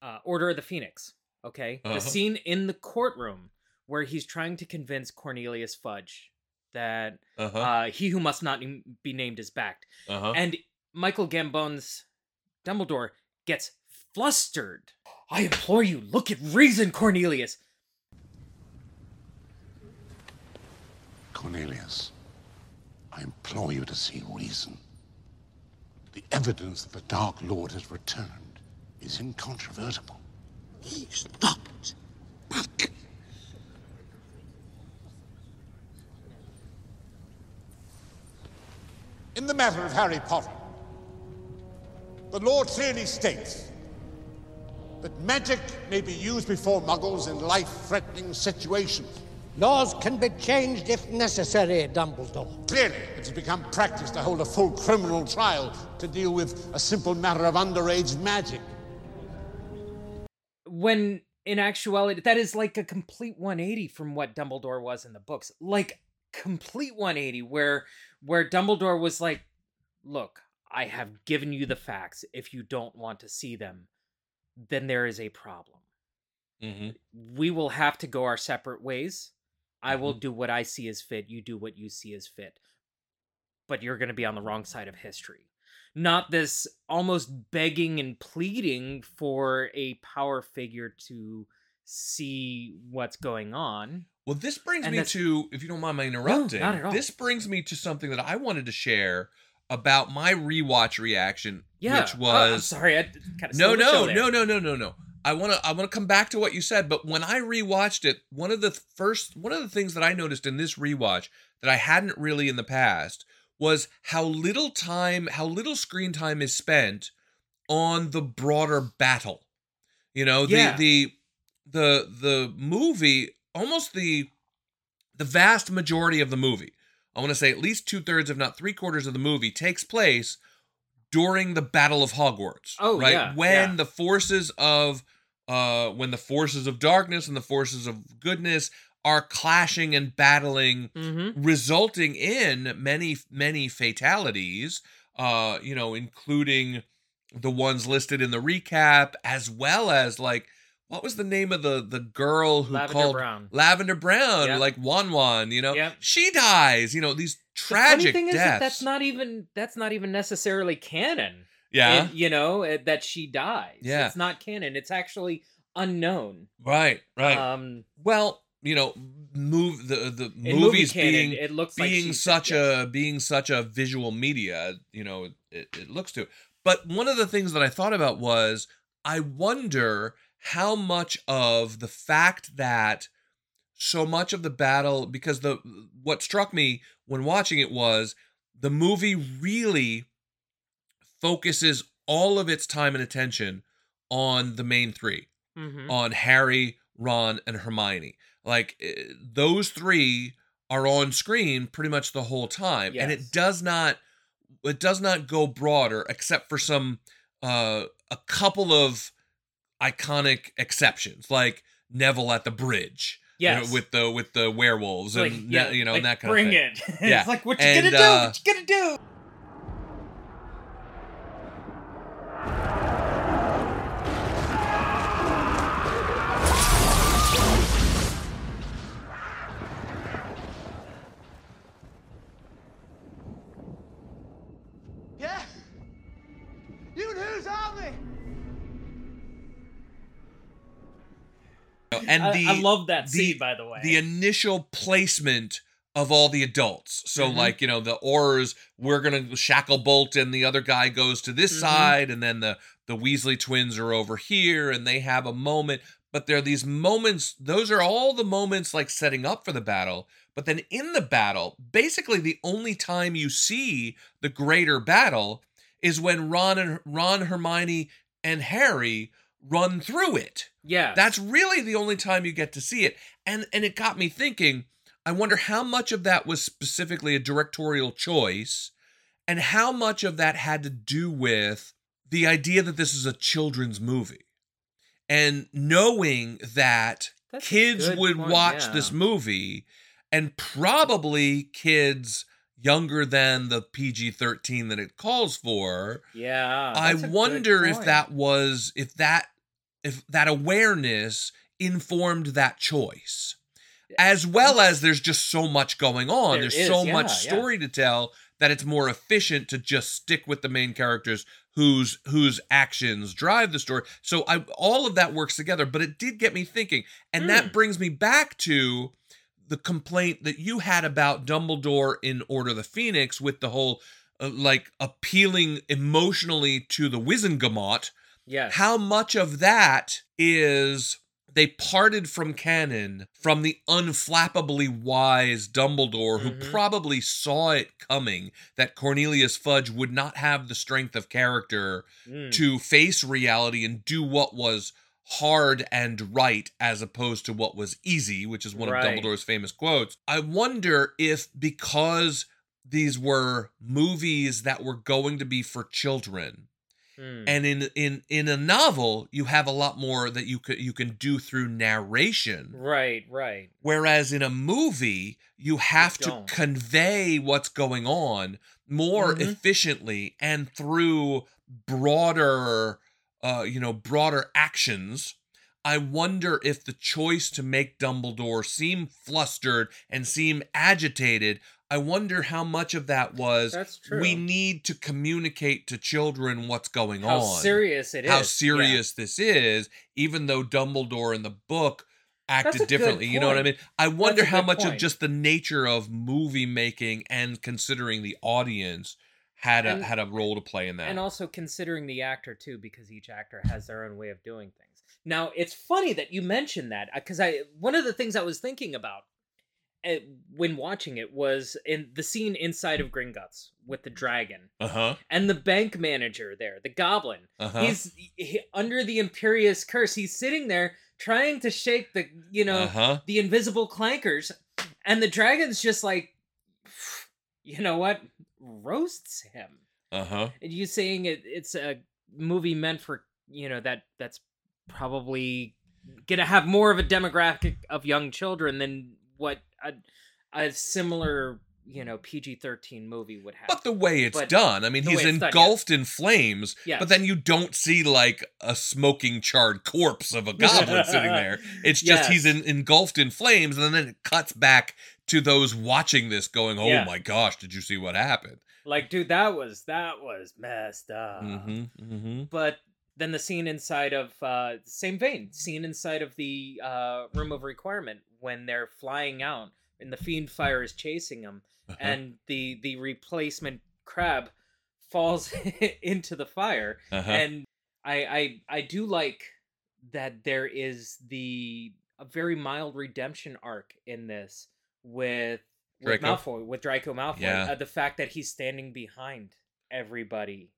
uh, Order of the Phoenix. Okay, Uh-huh. the scene in the courtroom where he's trying to convince Cornelius Fudge that Uh-huh. uh, he who must not be named is backed, uh-huh. and Michael Gambon's Dumbledore gets flustered. I implore you, look at reason, Cornelius. Cornelius, I implore you to see reason. The evidence that the Dark Lord has returned is incontrovertible. He stopped back. In the matter of Harry Potter, the law clearly states that magic may be used before muggles in life-threatening situations. Laws can be changed if necessary, Dumbledore. Clearly, it has become practice to hold a full criminal trial to deal with a simple matter of underage magic. When in actuality, that is like a complete 180 from what Dumbledore was in the books. Like complete 180, where where Dumbledore was like, "Look, I have given you the facts. If you don't want to see them, then there is a problem. mm-hmm. We will have to go our separate ways. I will mm-hmm. do what I see as fit. You do what you see as fit. But you're going to be on the wrong side of history." not this almost begging and pleading for a power figure to see what's going on. Well, this brings And me to, if you don't mind my interrupting, all. this brings me to something that I wanted to share about my rewatch reaction, Yeah, which oh, I'm was sorry, I kind of no, no, no, no, no, no, no. I want to I want to come back to what you said, but when I rewatched it, one of the first one of the things that I noticed in this rewatch that I hadn't really in the past was how little time, how little screen time is spent on the broader battle. You know, the Yeah. the the the movie almost the the vast majority of the movie. I want to say at least two thirds, if not three quarters of the movie takes place during the Battle of Hogwarts. Oh, right yeah, when yeah. the forces of uh when the forces of darkness and the forces of goodness are clashing and battling Mm-hmm. resulting in many many fatalities uh you know including the ones listed in the recap as well as like what was the name of the the girl who Lavender called Brown. Lavender Brown Yep. like Won Won you know Yep. she dies you know these The funny tragic thing is deaths that that's not even that's not even necessarily canon. yeah It- you know uh, that she dies. Yeah. it's not canon. It's actually unknown. right right Um, well you know move the the in movie movies canon, being it looks being she's- such yes. a being such a visual media you know it, it looks to but one of the things that i thought about was i wonder how much of the fact that so much of the battle because the what struck me when watching it was the movie really focuses all of its time and attention on the main three Mhm. on Harry, Ron, and Hermione. Like eh, those three are on screen pretty much the whole time, and it does not it does not go broader except for some uh a couple of iconic exceptions like Neville at the bridge. you know, with the with the werewolves It's and like, yeah, you know like, and that kind bring of thing. Bring it. Yeah. it's like what you And, gonna do? uh, What you gonna do? Yeah? You and who's are they? And I, the I love that the- scene, by the way. the initial placement of all the adults. So Mhm. like, you know, the Aurors, we're gonna Shacklebolt and the other guy goes to this Mhm. side, and then the the Weasley twins are over here and they have a moment. But there are these moments, those are all the moments like setting up for the battle. But then in the battle, basically the only time you see the greater battle is when Ron and Ron, Hermione, and Harry run through it. Yeah, That's really the only time you get to see it. And and it got me thinking, I wonder how much of that was specifically a directorial choice and how much of that had to do with the idea that this is a children's movie. And knowing that That's kids would point, watch yeah. this movie and probably kids younger than the PG-13 that it calls for. yeah. I that's a good wonder if that was if that if that awareness informed that choice. As well as there's just so much going on. There there's is, so yeah, much yeah. story to tell that it's more efficient to just stick with the main characters whose whose actions drive the story. So I all of that works together, but it did get me thinking. And Hmm. that brings me back to the complaint that you had about Dumbledore in Order of the Phoenix with the whole uh, like appealing emotionally to the Wizengamot. Yes. How much of that is they parted from canon from the unflappably wise Dumbledore who Mhm. probably saw it coming that Cornelius Fudge would not have the strength of character Mm. to face reality and do what was hard and right as opposed to what was easy, which is one Right. of Dumbledore's famous quotes. I wonder if because these were movies that were going to be for children Mm. and in in in a novel you have a lot more that you could you can do through narration right, right. whereas in a movie you have to don't. convey what's going on more Mhm. efficiently and through broader uh you know broader actions i wonder if the choice to make dumbledore seem flustered and seem agitated i wonder how much of that was That's true. we need to communicate to children what's going How on How serious it is. how yeah. serious this is, even though Dumbledore in the book acted differently. You know what I mean? I wonder how much of just the nature of movie making and considering the audience had a had a role to play in that. And also considering the actor too, because each actor has their own way of doing things. Now it's funny that you mentioned that because I one of the things I was thinking about uh, when watching it was in the scene inside of Gringotts with the dragon Uh-huh. and the bank manager there, the goblin. Uh-huh. He's he, under the Imperius curse. He's sitting there trying to shake the you know Uh-huh. the invisible clankers, and the dragon's just like, you know what, roasts him. Uh-huh. And you saying it, it's a movie meant for you know that that's probably gonna have more of a demographic of young children than what a, a similar you know PG-13 movie would have. But the way it's But done, I mean, he's it's done, engulfed in flames, Yes. but then you don't see like a smoking, charred corpse of a goblin sitting there. It's just he's in, engulfed in flames, and then it cuts back to those watching this, going, "Oh Yeah. my gosh, did you see what happened?" like, dude, that was that was messed up. mm-hmm. Mm-hmm. But then the scene inside of uh same vein, scene inside of the uh room of requirement when they're flying out and the Fiendfyre is chasing them Uh-huh. and the the replacement Crabbe falls into the fire Uh-huh. and I, I I do like that there is the a very mild redemption arc in this with with Draco? Malfoy with Draco Malfoy. Yeah. Uh, the fact that he's standing behind everybody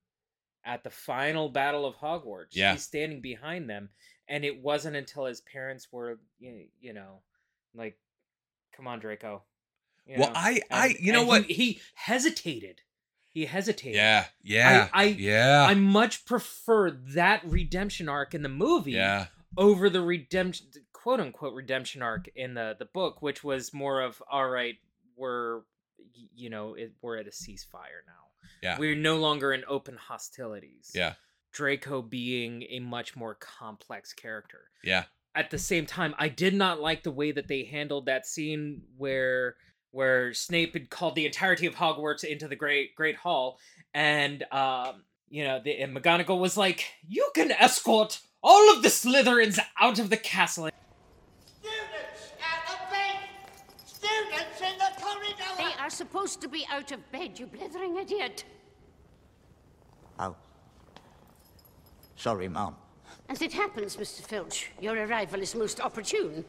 at the final battle of Hogwarts. Yeah. he's standing behind them, and it wasn't until his parents were you you know like, come on, Draco. you Well, know? I- I- And- you know what? He, he hesitated. He hesitated. Yeah, yeah, I- yeah, I much prefer that redemption arc in the movie yeah. over the redemption quote unquote redemption arc in the the book, which was more of all right, we're you know it, we're at a ceasefire now. Yeah. we're no longer in open hostilities. Yeah, Draco being a much more complex character. yeah. At the same time, I did not like the way that they handled that scene where where Snape had called the entirety of Hogwarts into the great great hall, and um, you know, the and McGonagall was like, "You can escort all of the Slytherins out of the castle." Students at the bed! Students in the corridor! They are supposed to be out of bed, you blithering idiot. Oh. Sorry, Mum. As it happens, Mr. Filch, your arrival is most opportune.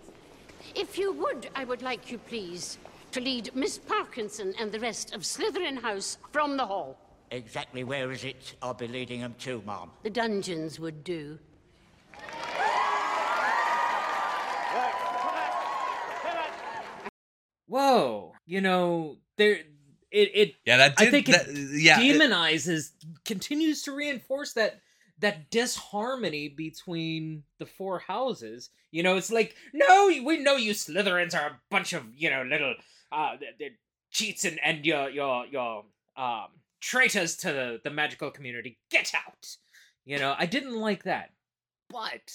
If you would, I would like you, please, to lead Miss Parkinson and the rest of Slytherin House from the hall. Exactly where is it I'll be leading them to, Mum? The dungeons would do. Whoa, you know, there it it Yeah, that I did- think it that- yeah, it- demonizes continues to reinforce that that disharmony between the four houses. You know, it's like, no, we know you Slytherins are a bunch of, you know, little uh cheats and and your your your um traitors to the, the magical community. Get out. You know, I didn't like that. But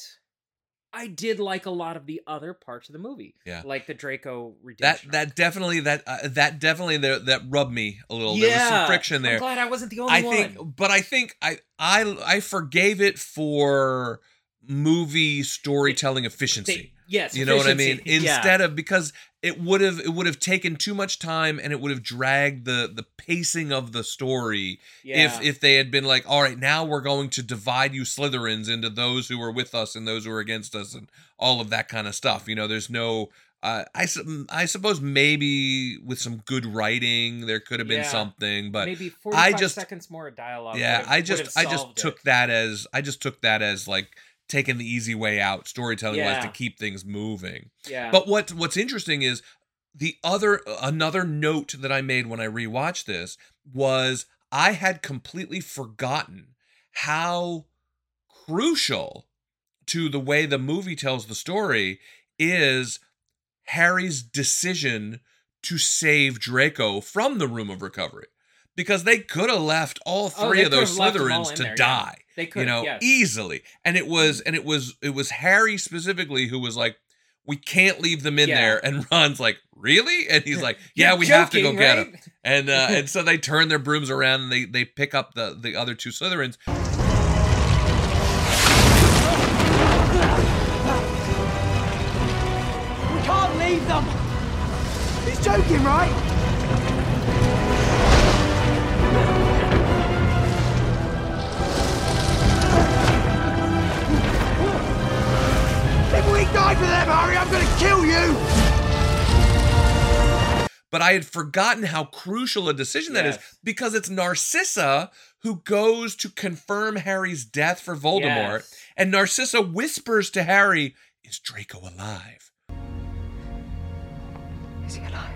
I did like a lot of the other parts of the movie. Yeah. Like the Draco That redemption. that definitely that uh, that definitely that, that rubbed me a little. There was some friction there. I'm glad I wasn't the only I one. think, but I think I I I forgave it for movie storytelling efficiency. They- yes, you know what I mean. efficiency, yeah. Instead of because it would have it would have taken too much time and it would have dragged the the pacing of the story Yeah. if if they had been like, all right, now we're going to divide you Slytherins into those who are with us and those who are against us and all of that kind of stuff. You know, there's no. Uh, I, I suppose maybe with some good writing there could have been Yeah. something, but maybe 45 I just seconds more dialogue. yeah would've- i just i just it. took that as i just took that as like taking the easy way out storytelling wise to keep things moving Yeah. but what what's interesting is the other another note that i made when i rewatched this was i had completely forgotten how crucial to the way the movie tells the story is harry's decision to save draco from the room of recovery because they could have left all Oh, three they of those could've left them all Slytherins to there, yeah. die. They you could've, know, yes. easily. And it was, and it was, it was Harry specifically who was like, "We can't leave them in Yeah. there." And Ron's like, "Really?" And he's like, "Yeah, You're we have to go joking, get right? him." And uh, and so they turn their brooms around and they they pick up the the other two Slytherins. We can't leave them! He's joking, right? them, Harry! I'm gonna kill you! But I had forgotten how crucial a decision yes. that is because it's Narcissa who goes to confirm Harry's death for Voldemort, yes. and Narcissa whispers to Harry, Is Draco alive? Is he alive?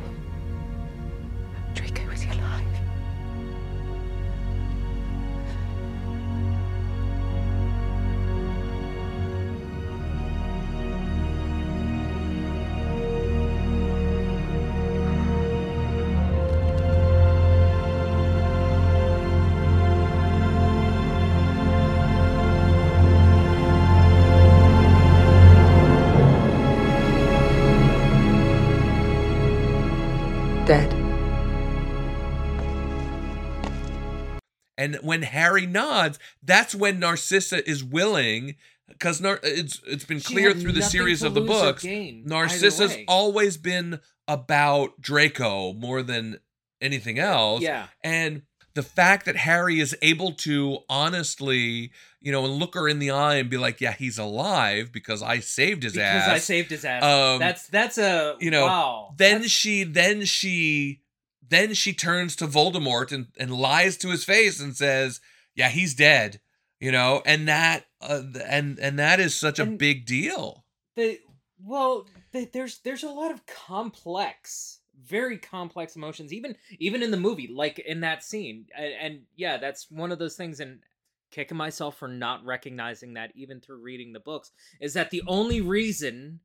And when Harry nods, that's when Narcissa is willing, because Nar- it's it's been clear through the series of the books. Narcissa's always been about Draco more than anything else. Yeah. And the fact that Harry is able to honestly, you know, and look her in the eye and be like, "Yeah, he's alive because I saved his because ass." Because I saved his ass. Um, that's that's a you know, wow. then she then she then she turns to Voldemort and, and lies to his face and says, "Yeah, he's dead." You know, and that uh, and and that is such a big deal. the well the, there's there's a lot of complex very complex emotions even even in the movie like in that scene and, and yeah that's one of those things and kicking myself for not recognizing that even through reading the books is that the only reason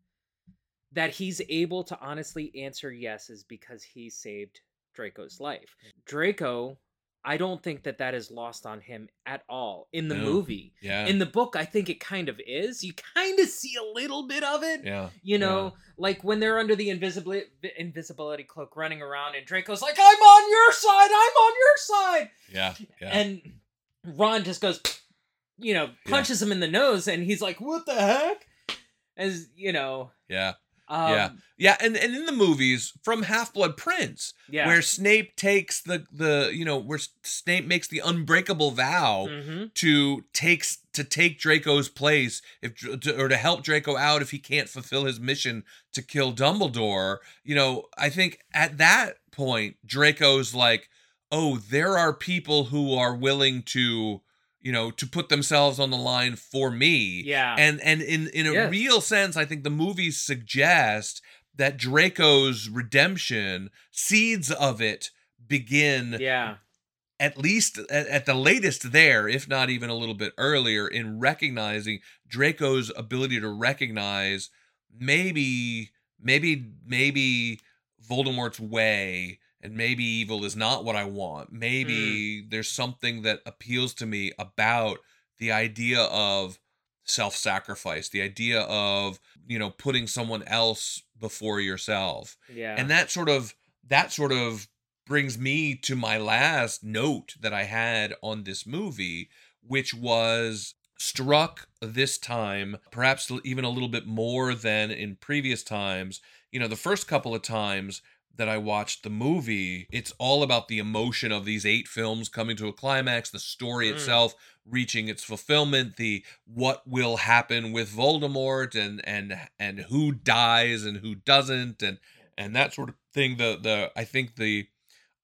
that he's able to honestly answer yes is because he saved Draco's life Draco I don't think that that is lost on him at all in the No. movie Yeah. in the book i think it kind of is you kind of see a little bit of it yeah. you know like when they're under the invisibility invisibility cloak running around and draco's like i'm on your side i'm on your side Yeah. Yeah. and ron just goes you know punches him in the nose and he's like what the heck as you know yeah. Um, yeah. Yeah, and, and in the movies from Half Blood Prince, Yeah. where Snape takes the the you know where Snape makes the unbreakable vow Mhm. to takes to take Draco's place if to, or to help Draco out if he can't fulfill his mission to kill Dumbledore. You know, I think at that point Draco's like, oh, there are people who are willing to you know to put themselves on the line for me Yeah. and and in in a Yes. real sense i think the movies suggest that draco's redemption seeds of it begin yeah at least at, at the latest there if not even a little bit earlier in recognizing draco's ability to recognize maybe maybe maybe voldemort's way and maybe evil is not what i want. Maybe hmm. there's something that appeals to me about the idea of self-sacrifice the idea of you know putting someone else before yourself. Yeah. and that sort of that sort of brings me to my last note that I had on this movie, which was struck this time, perhaps even a little bit more than in previous times. You know, the first couple of times that I watched the movie, it's all about the emotion of these eight films coming to a climax, the story Mm. itself reaching its fulfillment, the what will happen with Voldemort and and and who dies and who doesn't and and that sort of thing. The the I think the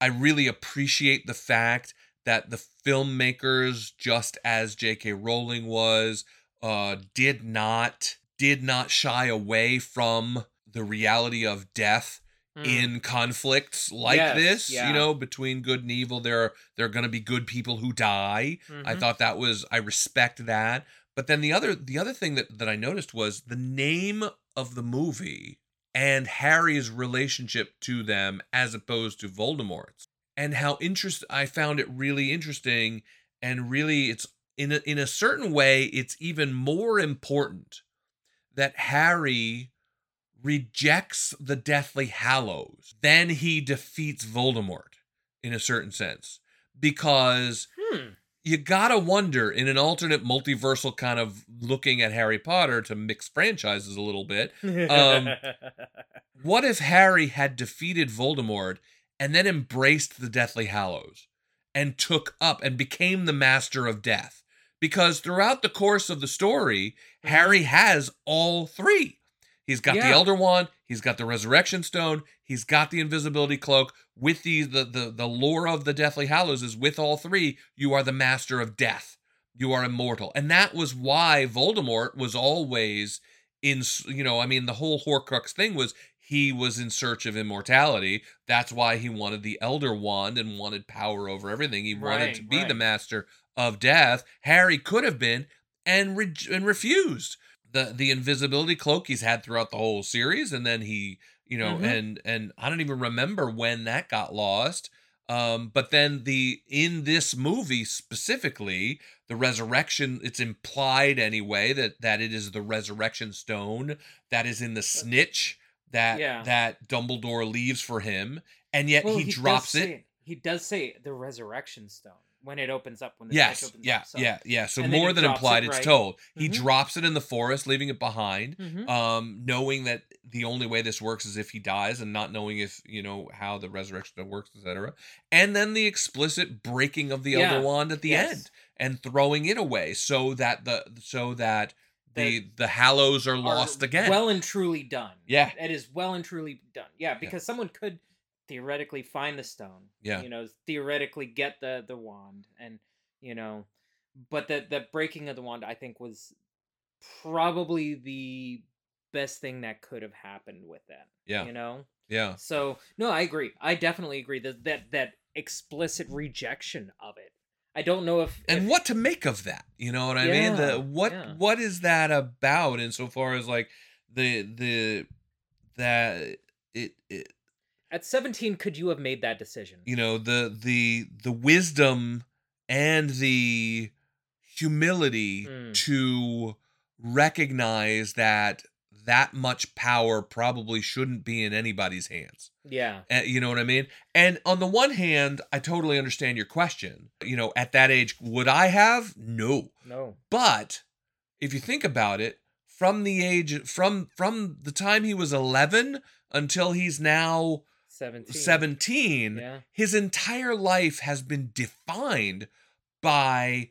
I really appreciate the fact that the filmmakers, just as J.K. Rowling was, uh, did not did not shy away from the reality of death Mm. in conflicts like Yes, this. yeah. You know, between good and evil, there are there are going to be good people who die. I Mhm. thought that was I respect that. But then the other the other thing that that I noticed was the name of the movie and Harry's relationship to them as opposed to Voldemort's. And how interest I found it really interesting and really it's in a, in a certain way it's even more important that Harry rejects the Deathly Hallows then he defeats Voldemort in a certain sense because Hmm. you gotta wonder in an alternate multiversal kind of looking at Harry Potter to mix franchises a little bit. Um, what if Harry had defeated Voldemort and then embraced the Deathly Hallows and took up and became the master of death? Because throughout the course of the story, Harry has all three. He's got the Elder Wand. He's got the Resurrection Stone. He's got the Invisibility Cloak. With the the the, the lore of the Deathly Hallows is with all three, you are the master of death. You are immortal, and that was why Voldemort was always in. s- You know, I mean, the whole Horcrux thing was he was in search of immortality. That's why he wanted the Elder Wand and wanted power over everything. He wanted Right, to be the master of death. Harry could have been and re- and refused the the invisibility cloak he's had throughout the whole series and then he you know Mhm. and and I don't even remember when that got lost um but then the in this movie specifically the resurrection it's implied anyway that that it is the resurrection stone that is in the snitch that Yeah. that Dumbledore leaves for him and yet Well, he, does drops say it He does say the resurrection stone when it opens up. When the yes yeah up, so- yeah yeah so and more than drops it, implied it's right? told he Mhm. drops it in the forest leaving it behind Mhm. um knowing that the only way this works is if he dies and not knowing if you know how the resurrection works etc and then the explicit breaking of the Yeah. elder wand at the Yes. end and throwing it away so that the so that the That the hallows are are lost again Well and truly done. Yeah. It is well and truly done. Yeah, because someone could theoretically find the stone. Yeah. You know, theoretically get the the wand and you know but the the breaking of the wand I think was probably the best thing that could have happened with that. Yeah. You know? yeah So no, I agree. I definitely agree that that that explicit rejection of it. I don't know if and if- what to make of that you know what i mean the what yeah. what is that about insofar as like the the that it, it at 17 could you have made that decision? you know the the the wisdom and the humility Mm. to recognize that that much power probably shouldn't be in anybody's hands Yeah. Uh, you know what i mean and on the one hand i totally understand your question you know at that age would i have no No. but if you think about it, from the age from from the time he was 11 until he's now 17. 17, Yeah. his entire life has been defined by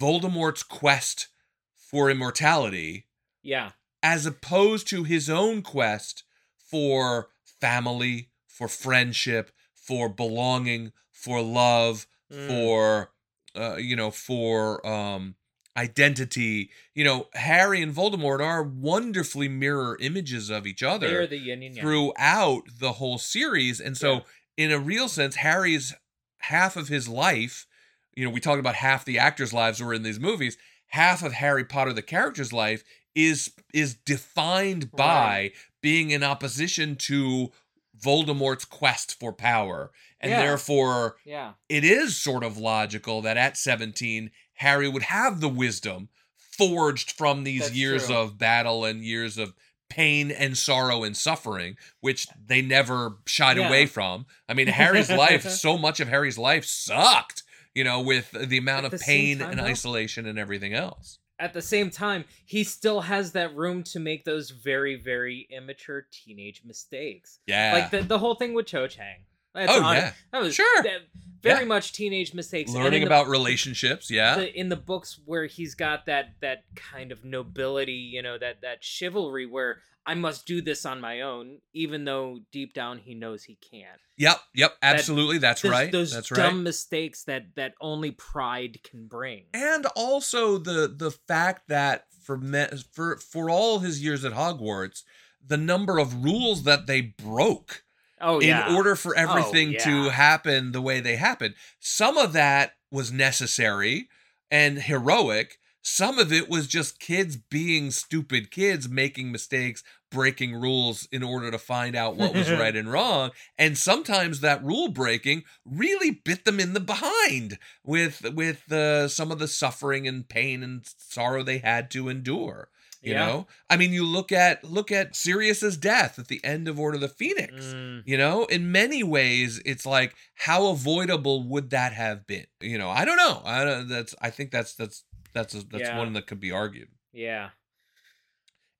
Voldemort's quest for immortality Yeah. as opposed to his own quest for family, for friendship, for belonging, for love, Mm. for uh, you know, for um identity. You know, Harry and Voldemort are wonderfully mirror images of each other the yin and yang. throughout the whole series. And so, Yeah. in a real sense, Harry's half of his life, you know, we talked about half the actors' lives were in these movies. Half of Harry Potter, the character's life, is is defined by Right. being in opposition to Voldemort's quest for power. And Yeah. therefore, Yeah. it is sort of logical that at 17, Harry would have the wisdom forged from these That's years true. of battle and years of pain and sorrow and suffering, which they never shied Yeah. away from. I mean, Harry's life, so much of Harry's life sucked, you know, with the amount At of the pain time, and though- isolation and everything else. At the same time, he still has that room to make those very, very immature teenage mistakes. Yeah. Like the, the whole thing with Cho Chang. That's Oh, hon- yeah. That was Sure. that- very Yeah. much teenage mistakes. Learning the- about relationships, yeah. the, in the books where he's got that that kind of nobility, you know, that that chivalry where I must do this on my own, even though deep down he knows he can't. yep, yep, absolutely. That's Those- right. Those That's dumb right. mistakes that that only pride can bring. and also the the fact that for me, for for all his years at Hogwarts, the number of rules that they broke Oh in order for everything yeah. to happen the way they happened. Some of that was necessary and heroic. Some of it was just kids being stupid kids, making mistakes, breaking rules in order to find out what was right and wrong. And sometimes that rule breaking really bit them in the behind with with uh, some of the suffering and pain and sorrow they had to endure. You Yeah. know, I mean, you look at look at Sirius's death at the end of Order of the Phoenix. Mm, You know, in many ways, it's like how avoidable would that have been? You know, I don't know. I don't, that's I think that's that's that's a, that's Yeah. one that could be argued. yeah.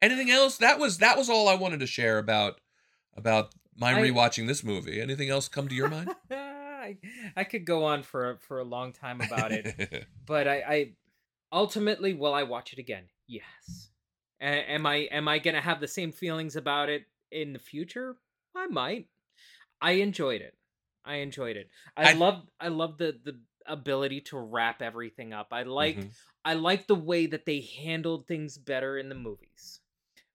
Anything else? That was that was all I wanted to share about about my I- rewatching this movie. Anything else come to your mind? I, I could go on for for a long time about it, but I, I ultimately will I watch it again? Yes. A- am I am I gonna have the same feelings about it in the future? I might. I enjoyed it. I enjoyed it. I, I- love I love the the ability to wrap everything up. I like Mhm. I like the way that they handled things better in the movies.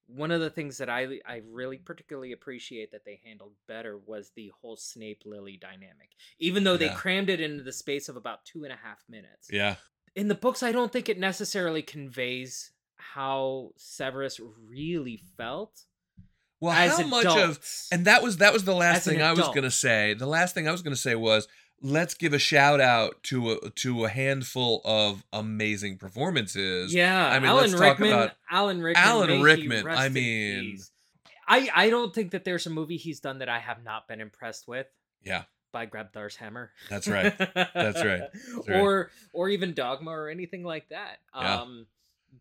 One of the things that I I really particularly appreciate that they handled better was the whole Snape Lily dynamic. Even though they Yeah. crammed it into the space of about two and a half minutes. Yeah. In the books, I don't think it necessarily conveys how Severus really felt. Well, how much of and that was that was the last thing I was gonna say. The last thing I was gonna say was let's give a shout out to a to a handful of amazing performances. Yeah, I mean, Alan let's talk Rickman. about Alan Rickman. Alan Rickman, I mean- I I don't think that there's a movie he's done that I have not been impressed with. Yeah, By Grabthar's Hammer. That's right. That's right. That's right. Or or even Dogma or anything like that. Yeah. Um,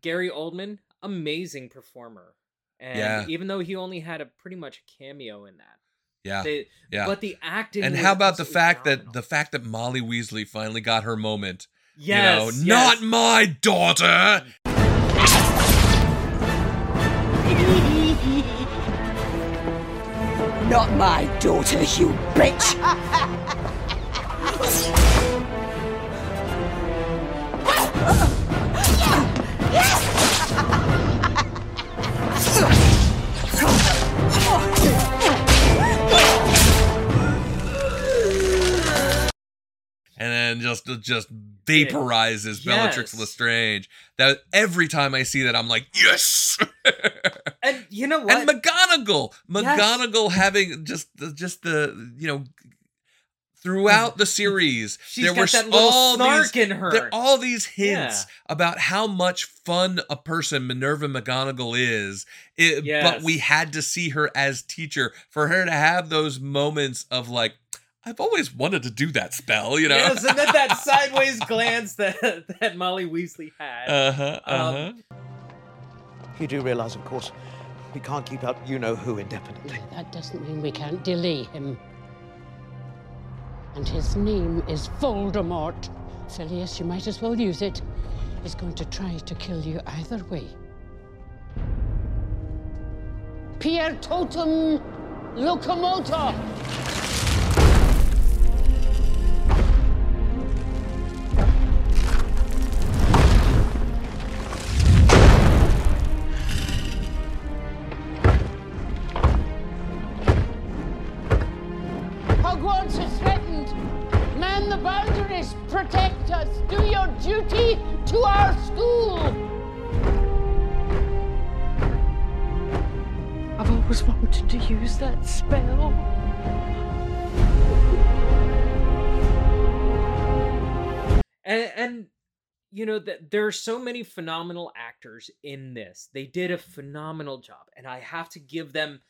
Gary Oldman, amazing performer. And Yeah. even though he only had a pretty much cameo in that. yeah, They- yeah. But the acting and how about the absolutely fact that the fact that Molly Weasley finally got her moment? Yes, you know, yes. not my daughter. Not my daughter, you bitch! and then just just vaporizes Bellatrix Lestrange. That every time I see that, I'm like, yes. And you know what? and McGonagall, Yes. McGonagall having just just the you know throughout the mm-hmm. series She's there were all these, in her. there- all these hints Yeah. about how much fun a person Minerva McGonagall is. It- But we had to see her as teacher for her to have those moments of like. I've always wanted to do that spell, you know. Yes, and then that sideways glance that that Molly Weasley had. Uh huh. Uh huh. Um, You do realize, of course, we can't keep up you know who indefinitely. That doesn't mean we can't delay him. And his name is Voldemort. Filius, you might as well use it. He's going to try to kill you either way. Piertotum locomotor! Duty to our school. I've always wanted to use that spell. and and you know that there are so many phenomenal actors in this they did a phenomenal job and i have to give them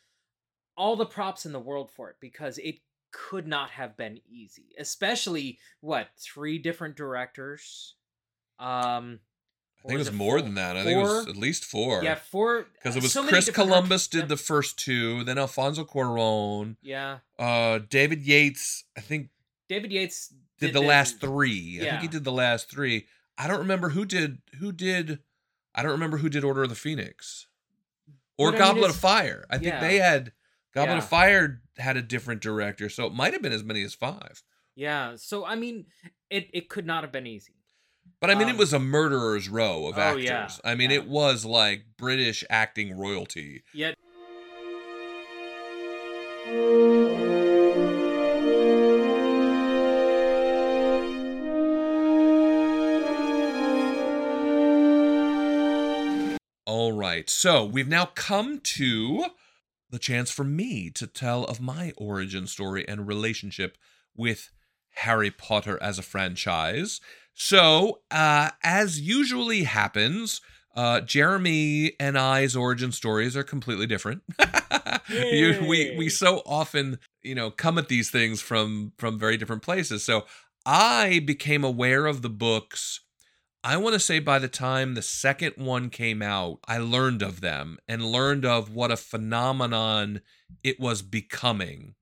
all the props in the world for it because it could not have been easy especially what three different directors um I think it or was more four- than that. I think it was at least four. yeah four because it was so Chris Columbus did the first two, then Alfonso Cuarón, yeah uh, David Yates. I think david yates did, the last three. Yeah. I think he did the last three. I don't remember who did who did. I don't remember who did Order of the Phoenix or But I mean, Goblet of Fire. I think yeah. they had Goblet of Fire had a different director, so it might have been as many as five. yeah so i mean it it could not have been easy But I mean, it Um, was a murderer's row of oh, actors. yeah, I mean, yeah. it was like British acting royalty. yet All right. So we've now come to the chance for me to tell of my origin story and relationship with Harry Potter as a franchise. So, uh, as usually happens, uh, Jeremy and I's origin stories are completely different. you, we we so often, you know, come at these things from from very different places. So I became aware of the books I want to say by the time the second one came out, I learned of them and learned of what a phenomenon it was becoming.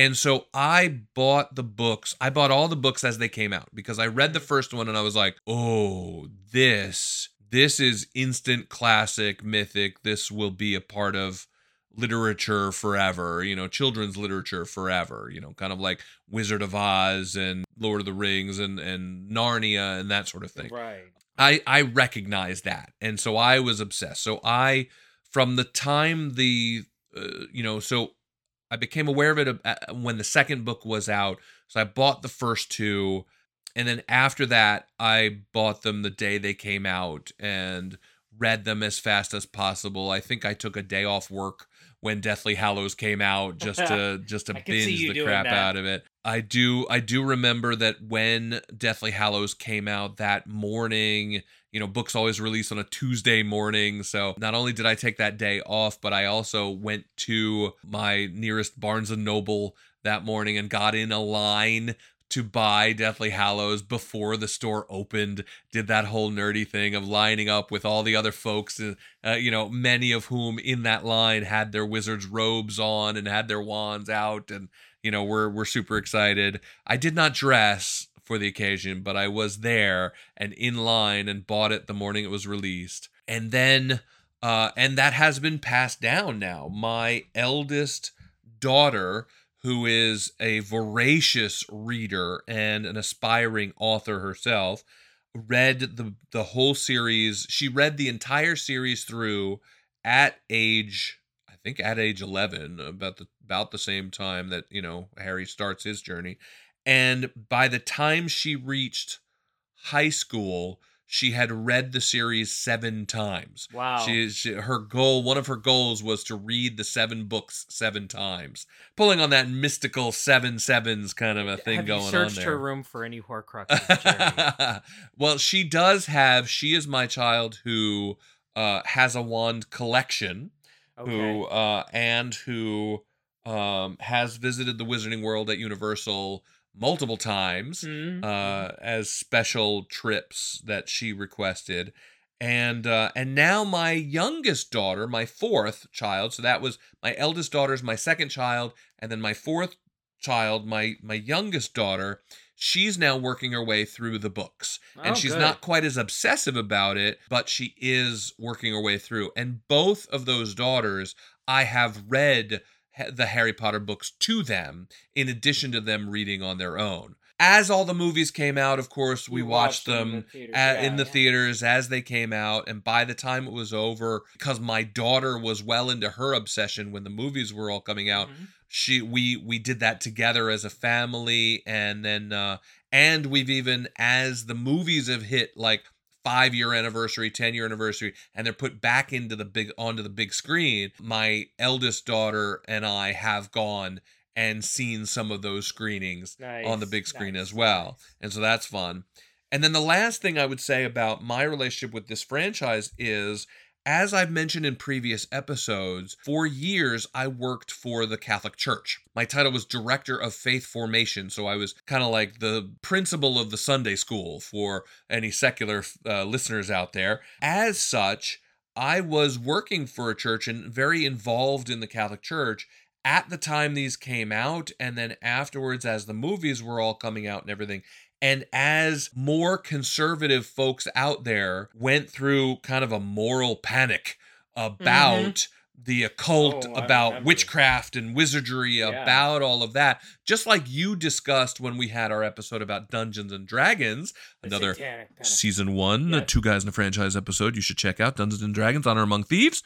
And so I bought the books. I bought all the books as they came out because I read the first one and I was like, "Oh, this this is instant classic mythic. This will be a part of literature forever, you know, children's literature forever, you know, kind of like Wizard of Oz and Lord of the Rings and and Narnia and that sort of thing. Right. I I recognize that. And so I was obsessed. So I from the time the uh, you know, so I became aware of it uh, when the second book was out. So I bought the first two and then after that I bought them the day they came out and read them as fast as possible. I think I took a day off work when Deathly Hallows came out just to just to binge the crap that. out of it. I do I do remember that when Deathly Hallows came out that morning, you know, books always release on a Tuesday morning, so not only did I take that day off, but I also went to my nearest Barnes and Noble that morning and got in a line to buy Deathly Hallows before the store opened. Did that whole nerdy thing of lining up with all the other folks, uh, you know, many of whom in that line had their wizard's robes on and had their wands out, and you know, we're we're super excited. I did not dress for the occasion, but I was there and in line and bought it the morning it was released, and then. Uh, and that has been passed down now. My eldest daughter, who is a voracious reader and an aspiring author herself, read the the whole series. She read the entire series through at age I think at age 11 about the about the same time that, you know, Harry starts his journey. And by the time she reached high school, she had read the series 7 times. Wow. She, she her goal, one of her goals was to read the 7 books 7 times. Pulling on that mystical seven sevens kind of a thing Have going you searched on her room for any Horcruxes, well, she does have. She is my child who uh, has a wand collection, who uh, and who um, has visited the Wizarding World at Universal multiple times Mhm. uh, as special trips that she requested. And uh, and now my youngest daughter, my fourth child, so that was my eldest daughter's my second child, and then my fourth child, my my youngest daughter, she's now working her way through the books. and Oh, she's good. not quite as obsessive about it, but she is working her way through. And both of those daughters, I have read the Harry Potter books to them in addition to them reading on their own. As all the movies came out, of course, we You watched watched them in the theaters, at- yeah, in the yeah. theaters as they came out. And by the time it was over, because my daughter was well into her obsession when the movies were all coming out, Mm-hmm. she we we did that together as a family, and then uh, and we've even as the movies have hit like five year anniversary, 10 year anniversary, and they're put back into the big onto the big screen. My eldest daughter and I have gone and seen some of those screenings on the big screen as well. And so that's fun. And then the last thing I would say about my relationship with this franchise is as I've mentioned in previous episodes, for years I worked for the Catholic Church. My title was Director of Faith Formation, so I was kind of like the principal of the Sunday school for any secular uh, listeners out there. As such, I was working for a church and very involved in the Catholic Church at the time these came out, and then afterwards, as the movies were all coming out and everything. And as more conservative folks out there went through kind of a moral panic about the occult, Oh, about witchcraft and wizardry, about all of that, just like you discussed when we had our episode about Dungeons and Dragons, another season one, a two guys in a franchise episode you should check out Dungeons and Dragons Honor Among Thieves.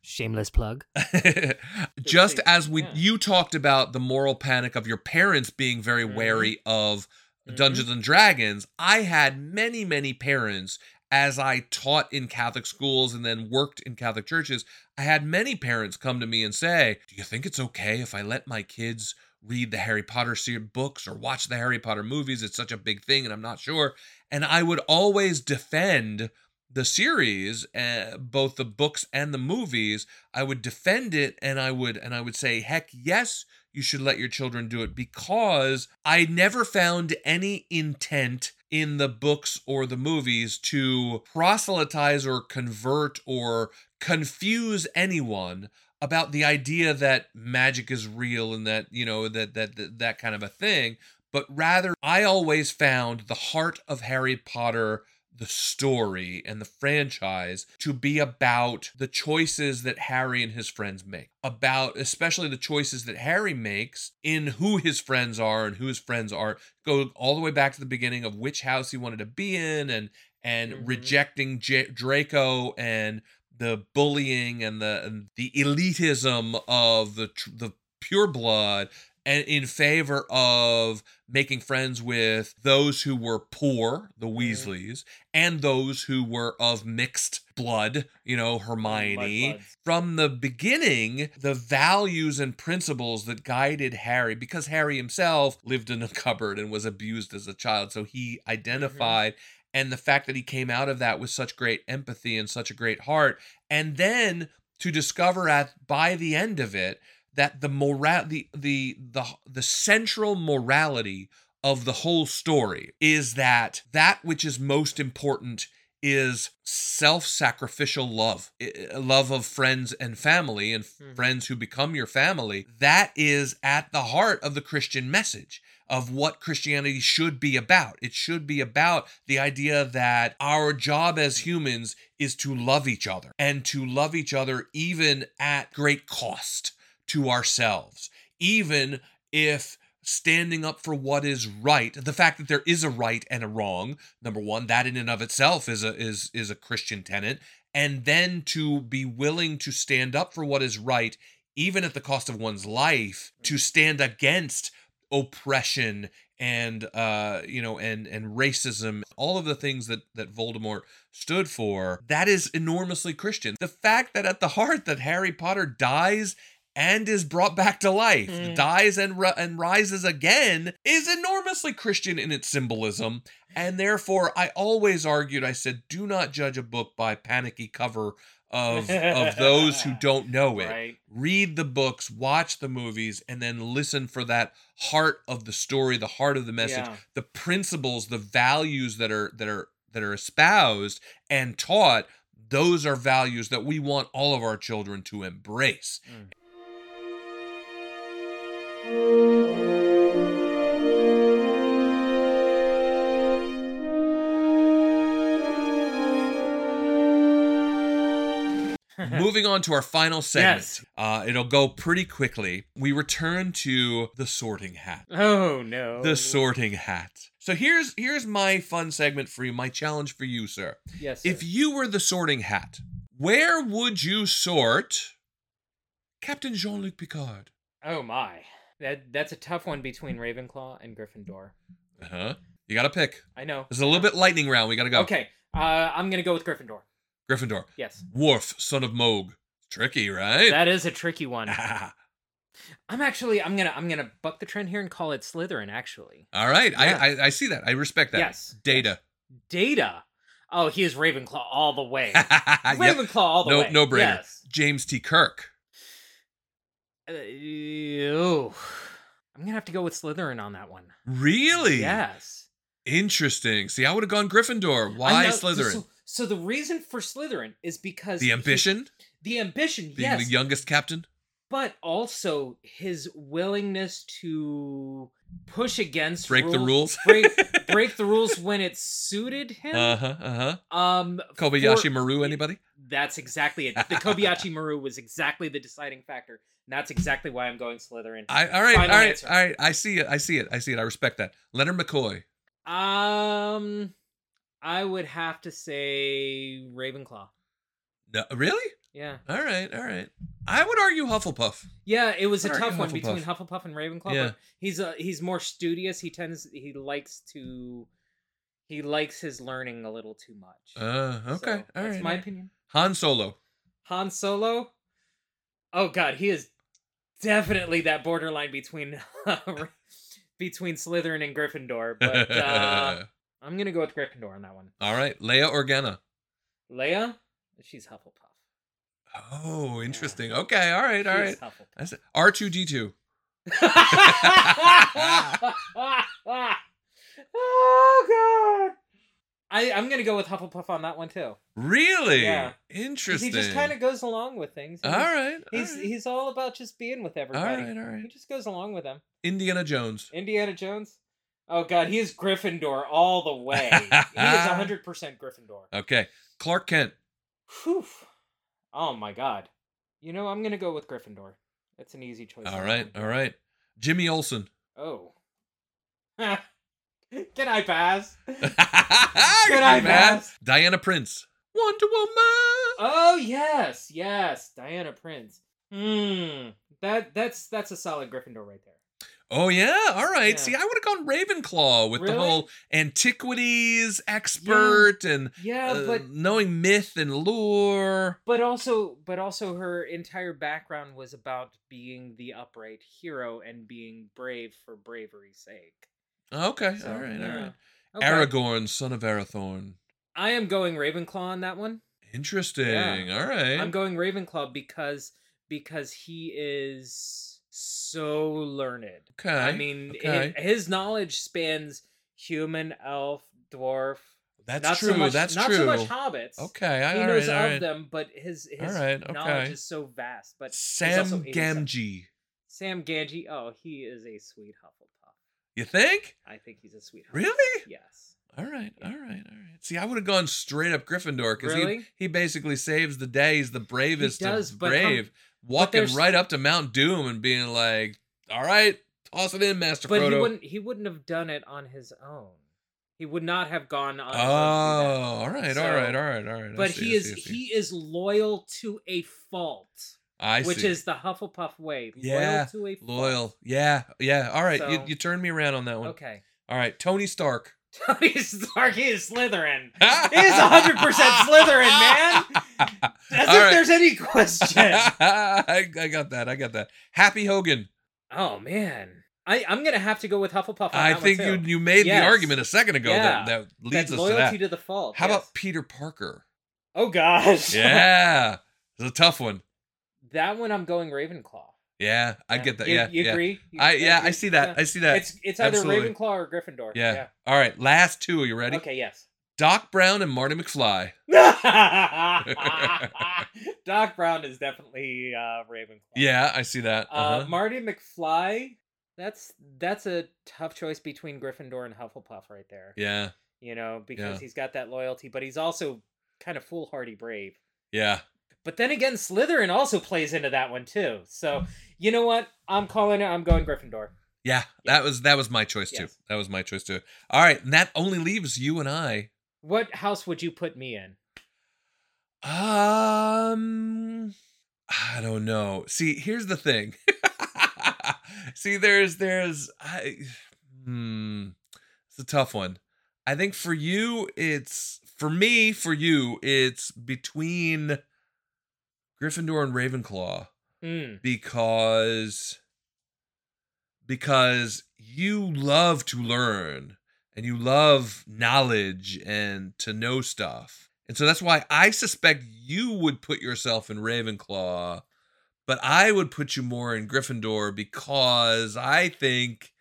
Shameless plug. Just as we you talked about the moral panic of your parents being very Mm-hmm. wary of Dungeons and Dragons, I had many many parents as I taught in Catholic schools and then worked in Catholic churches, I had many parents come to me and say, "Do you think it's okay if I let my kids read the Harry Potter series books or watch the Harry Potter movies? It's such a big thing and I'm not sure." And I would always defend the series uh, both the books and the movies i would defend it and i would and i would say heck yes you should let your children do it because i never found any intent in the books or the movies to proselytize or convert or confuse anyone about the idea that magic is real and that you know that that that, that kind of a thing but rather i always found the heart of harry potter the story and the franchise to be about the choices that Harry and his friends make. About especially the choices that Harry makes in who his friends are and who his friends are. Go all the way back to the beginning of which house he wanted to be in and and Mhm. rejecting J- Draco and the bullying and the and the elitism of the tr- the pure blood and in favor of making friends with those who were poor, the mm-hmm. Weasleys, and those who were of mixed blood, you know, mm, Hermione. From the beginning, the values and principles that guided Harry, because Harry himself lived in a cupboard and was abused as a child, so he mm-hmm. identified and the fact that he came out of that with such great empathy and such a great heart and then to discover at by the end of it that the moral the the the the central morality of the whole story is that that which is most important is self-sacrificial love love of friends and family and Mhm. friends who become your family. That is at the heart of the christian message of what christianity should be about. It should be about the idea that our job as humans is to love each other and to love each other even at great cost to ourselves even if standing up for what is right the fact that there is a right and a wrong number one that in and of itself is a is is a christian tenet and then to be willing to stand up for what is right even at the cost of one's life to stand against oppression and uh you know and and racism all of the things that that Voldemort stood for that is enormously christian. The fact that at the heart that Harry Potter dies and is brought back to life, Mm. dies and ri- and rises again, is enormously Christian in its symbolism. And therefore, I always argued. I said, do not judge a book by panicky cover of of those who don't know it. Right. Read the books, watch the movies, and then listen for that heart of the story, the heart of the message, Yeah. the principles, the values that are that are that are espoused and taught. Those are values that we want all of our children to embrace. Moving on to our final segment. Yes. Uh, it'll go pretty quickly. We return to the sorting hat. Oh no. The sorting hat. So here's here's my fun segment for you, my challenge for you, sir. Yes. If you were the sorting hat, where would you sort Captain Jean-Luc Picard? Oh my. That that's a tough one between Ravenclaw and Gryffindor. Uh-huh. You gotta pick. I know. Is a little bit lightning round. We gotta go. Okay. Uh, I'm gonna go with Gryffindor. Gryffindor. Yes. Worf, son of Mogh. Tricky, right? That is a tricky one. I'm actually I'm gonna I'm gonna buck the trend here and call it Slytherin. Actually, All right. Yeah. I, I I see that. I respect that. Yes, Data. Data. Oh, he is Ravenclaw all the way. Yep. Ravenclaw all the no, way. No brainer. Yes. James T. Kirk. Uh. I'm gonna have to go with Slytherin on that one. Really? Yes. Interesting. See, I would have gone Gryffindor. Why know- Slytherin? So, so the reason for Slytherin is because the he- ambition? the ambition, Being yes, the youngest captain? but also his willingness to push against Break the rules? break break the rules when it suited him. Uh-huh. Uh-huh. Um, Kobayashi for- Maru, anybody? That's exactly it. The Kobayashi Maru was exactly the deciding factor. And that's exactly why I'm going Slytherin. I all right, Final all right, answer. all right. I see it. I see it. I see it. I respect that. Leonard McCoy. Um, I would have to say Ravenclaw. No, really? Yeah, All right, all right. I would argue Hufflepuff. yeah. It was a tough one Hufflepuff. between Hufflepuff and Ravenclaw. Yeah. But he's uh, he's more studious. He tends he likes to he likes his learning a little too much. Uh, okay. So, all that's right. my opinion. Han Solo. Han Solo. Oh God, he is definitely that borderline between between Slytherin and Gryffindor. But uh, I'm gonna go with Gryffindor on that one. all right. Leia Organa. Leia, she's Hufflepuff. Oh, interesting. Okay, all right, all right. is Hufflepuff. That's it. R2D2. oh God. I, I'm gonna go with Hufflepuff on that one too. Really? Yeah. Interesting. He just kind of goes along with things. All right. all He's right. he's all about just being with everybody. right, all right. He just goes along with them. Indiana Jones. Indiana Jones. Oh god, he is Gryffindor all the way. he is hundred percent Gryffindor. Okay. Clark Kent. Whew. Oh my god. You know, I'm gonna go with Gryffindor. That's an easy choice. All right. All right. Jimmy Olsen. Oh. Can I pass? Can I pass? Diana Prince. Wonder Woman. Oh yes, yes, Diana Prince. Hmm. That that's that's a solid Gryffindor right there. Oh yeah, all right. Yeah. See, I would have gone Ravenclaw with the whole antiquities expert and Yeah, uh, but knowing myth and lore. but also but also her entire background was about being the upright hero and being brave for bravery's sake. Okay, So, all right, all right. Okay. Aragorn, son of Arathorn. I am going Ravenclaw on that one. Interesting. Yeah. All right. I'm going Ravenclaw because because he is so learned. Okay, I mean, okay. hi- his knowledge spans human, elf, dwarf. That's not true, So much, that's not so much hobbits. Okay, I- he all knows right, of right. them, but his his All right, knowledge okay. is so vast. But Sam Gamgee. Sam Gamgee. Oh, he is a sweet Hufflepuff. You think? I think he's a sweetheart. Really? Yes. All right, all right, all right. See, I would have gone straight up Gryffindor because Really? he he basically saves the day. He's the bravest he does, of but, um, brave, but walking right up to Mount Doom and being like, "All right, toss it in, Master But Frodo." he wouldn't. He wouldn't have done it on his own. He would not have gone on. oh, his own to do that. all right, So- all right, all right, all right. I But see, he is see, see. he is loyal to a fault, I which see. is the Hufflepuff way. yeah, loyal to a loyal. Yeah, yeah. All right, you So- you turned me around on that one. Okay. All right, Tony Stark. Tony Stark he is Slytherin. He's hundred percent Slytherin, man. As All if right. there's any question. I, I got that. I got that. Happy Hogan. oh man, I I'm gonna have to go with Hufflepuff. On I think you you made Yes. the argument a second ago Yeah. that, that leads That us to loyalty that. to the fault. How yes. about Peter Parker? Oh gosh. Yeah, it's a tough one. That one I'm going Ravenclaw. Yeah, I Yeah. get that. You- yeah, you yeah. agree? You- I yeah, I see that. Yeah. I see that. It's it's either Absolutely. Ravenclaw or Gryffindor. Yeah. All right, last two. Are you ready? Okay. Yes. Doc Brown and Marty McFly. Doc Brown is definitely uh, Ravenclaw. Yeah, I see that. Uh, Uh-huh. Marty McFly. That's that's a tough choice between Gryffindor and Hufflepuff right there. yeah, You know, because Yeah. he's got that loyalty, but he's also kind of foolhardy brave. yeah. But then again, Slytherin also plays into that one too. So you know what? I'm calling it. I'm going Gryffindor. Yeah, that was that was my choice too. Yes. That was my choice too. All right, and that only leaves you and I. What house would you put me in? Um, I don't know. See, here's the thing. See, there's there's I hmm, it's a tough one. I think for you, it's for me, for you, it's between Gryffindor and Ravenclaw Mm. because because you love to learn and you love knowledge and to know stuff. And so that's why I suspect you would put yourself in Ravenclaw, but I would put you more in Gryffindor because I think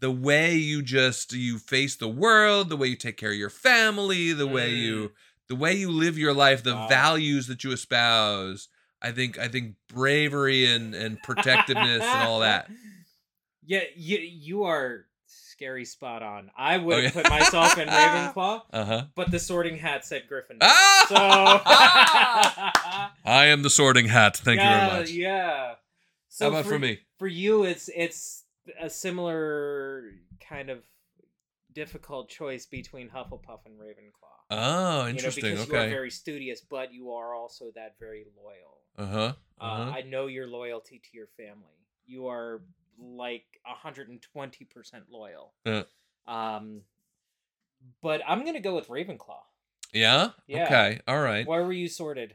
the way you just you face the world, the way you take care of your family, the way you the way you live your life, the Wow. values that you espouse, I think I think bravery and and protectiveness and all that. Yeah, you you are scary spot on. I would Oh, yeah. put myself in Ravenclaw, Uh-huh. but the Sorting Hat said Gryffindor. Ah! So I am the sorting hat. Thank yeah, you very much. Yeah. How about for me? For you, it's it's a similar kind of difficult choice between Hufflepuff and Ravenclaw. Oh, You know, interesting. because you are very studious, but you are also that very loyal. Uh-huh. Uh, Uh-huh. I know your loyalty to your family. You are like 120% loyal. Uh, Um, but I'm going to go with Ravenclaw. yeah? Yeah. Okay. All right. Why were you sorted?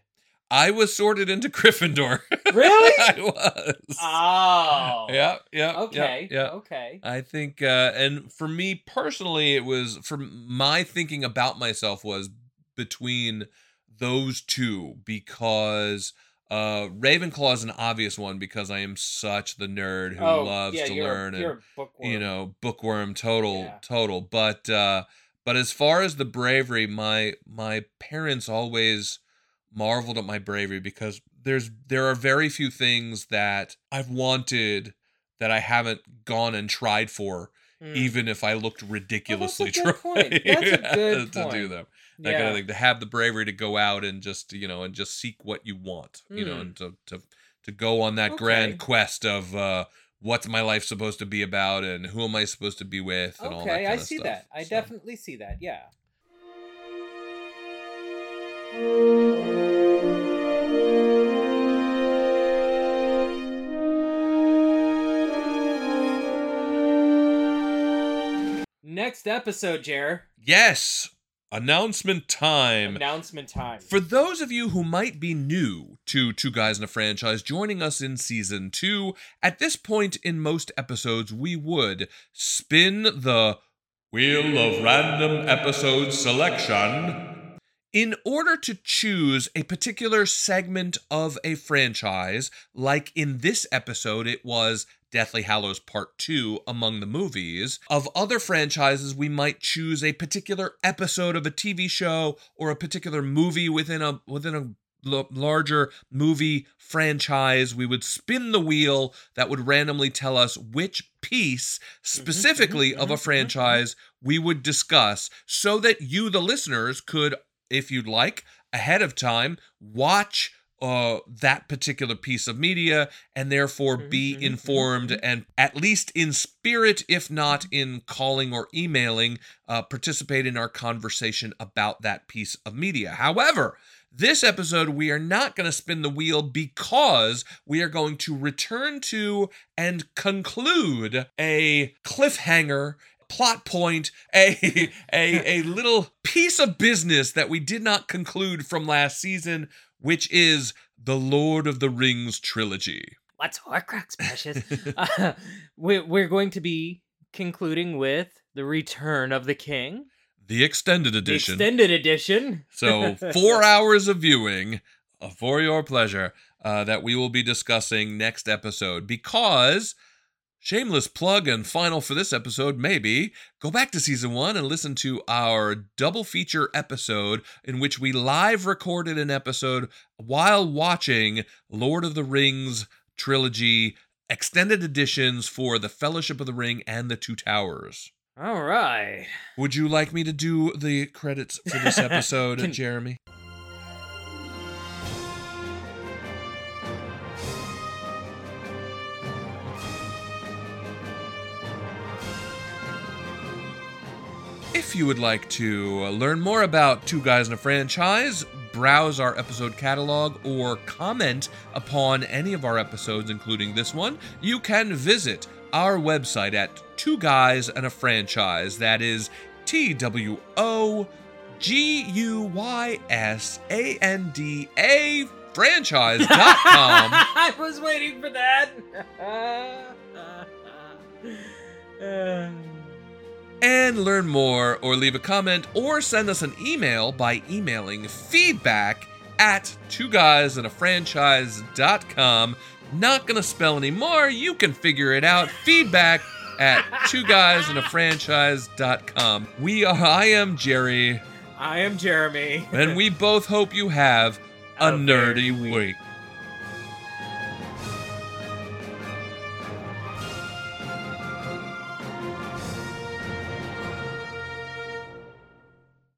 I was sorted into Gryffindor. Really? I was. Oh. Yeah, yeah. Okay. Yeah. yeah. Okay. I think uh and for me personally it was for my thinking about myself was between those two because uh Ravenclaw is an obvious one because I am such the nerd who Oh, loves yeah, to learn you're and a bookworm. you know bookworm total Yeah. total but uh but as far as the bravery my my parents always marveled at my bravery because there's there are very few things that I've wanted that I haven't gone and tried for Hmm. even if I looked ridiculously good point. trying That's a good to do them. That kind Yeah. of thing. To have the bravery to go out and just you know and just seek what you want, you know, Hmm. and to to to go on that grand quest of uh, what's my life supposed to be about and who am I supposed to be with and all that Okay, I see stuff. that. I definitely see that. Yeah. Next episode, Jer. Yes, announcement time. Announcement time. For those of you who might be new to Two Guys in a Franchise, joining us in season two, at this point in most episodes, we would spin the Wheel of Random Episode Selection in order to choose a particular segment of a franchise. Like in this episode, it was Deathly Hallows Part 2 among the movies. Of other franchises, we might choose a particular episode of a TV show or a particular movie within a within a l- larger movie franchise. We would spin the wheel that would randomly tell us which piece mm-hmm, mm-hmm, specifically of a mm-hmm, franchise we would discuss so that you the listeners could if you'd like ahead of time watch uh, that particular piece of media and therefore be informed and at least in spirit, if not in calling or emailing, uh, participate in our conversation about that piece of media. However, this episode, we are not going to spin the wheel because we are going to return to and conclude a cliffhanger plot point, a, a, a little piece of business that we did not conclude from last season, which is the Lord of the Rings trilogy. What's Horcrux, precious? uh, we're, we're going to be concluding with the Return of the King, The extended the edition. extended edition. So, four hours of viewing uh, for your pleasure uh, that we will be discussing next episode because. Shameless plug and final for this episode, maybe. Go back to season one and listen to our double feature episode in which we live recorded an episode while watching Lord of the Rings trilogy extended editions for The Fellowship of the Ring and The Two Towers. All right. Would you like me to do the credits for this episode, Can- Jeremy? If you would like to uh, learn more about Two Guys in a Franchise, browse our episode catalog, or comment upon any of our episodes, including this one, you can visit our website at Two Guys and a Franchise. That is T W O G U Y S A N D A franchise.com. I was waiting for that. Uh, and learn more or leave a comment or send us an email by emailing feedback at two guys and a franchise.com. Not gonna spell anymore, you can figure it out. Feedback at two guys and a franchise.com. We are I am Jerry, I am Jeremy. and we both hope you have a, A nerdy week.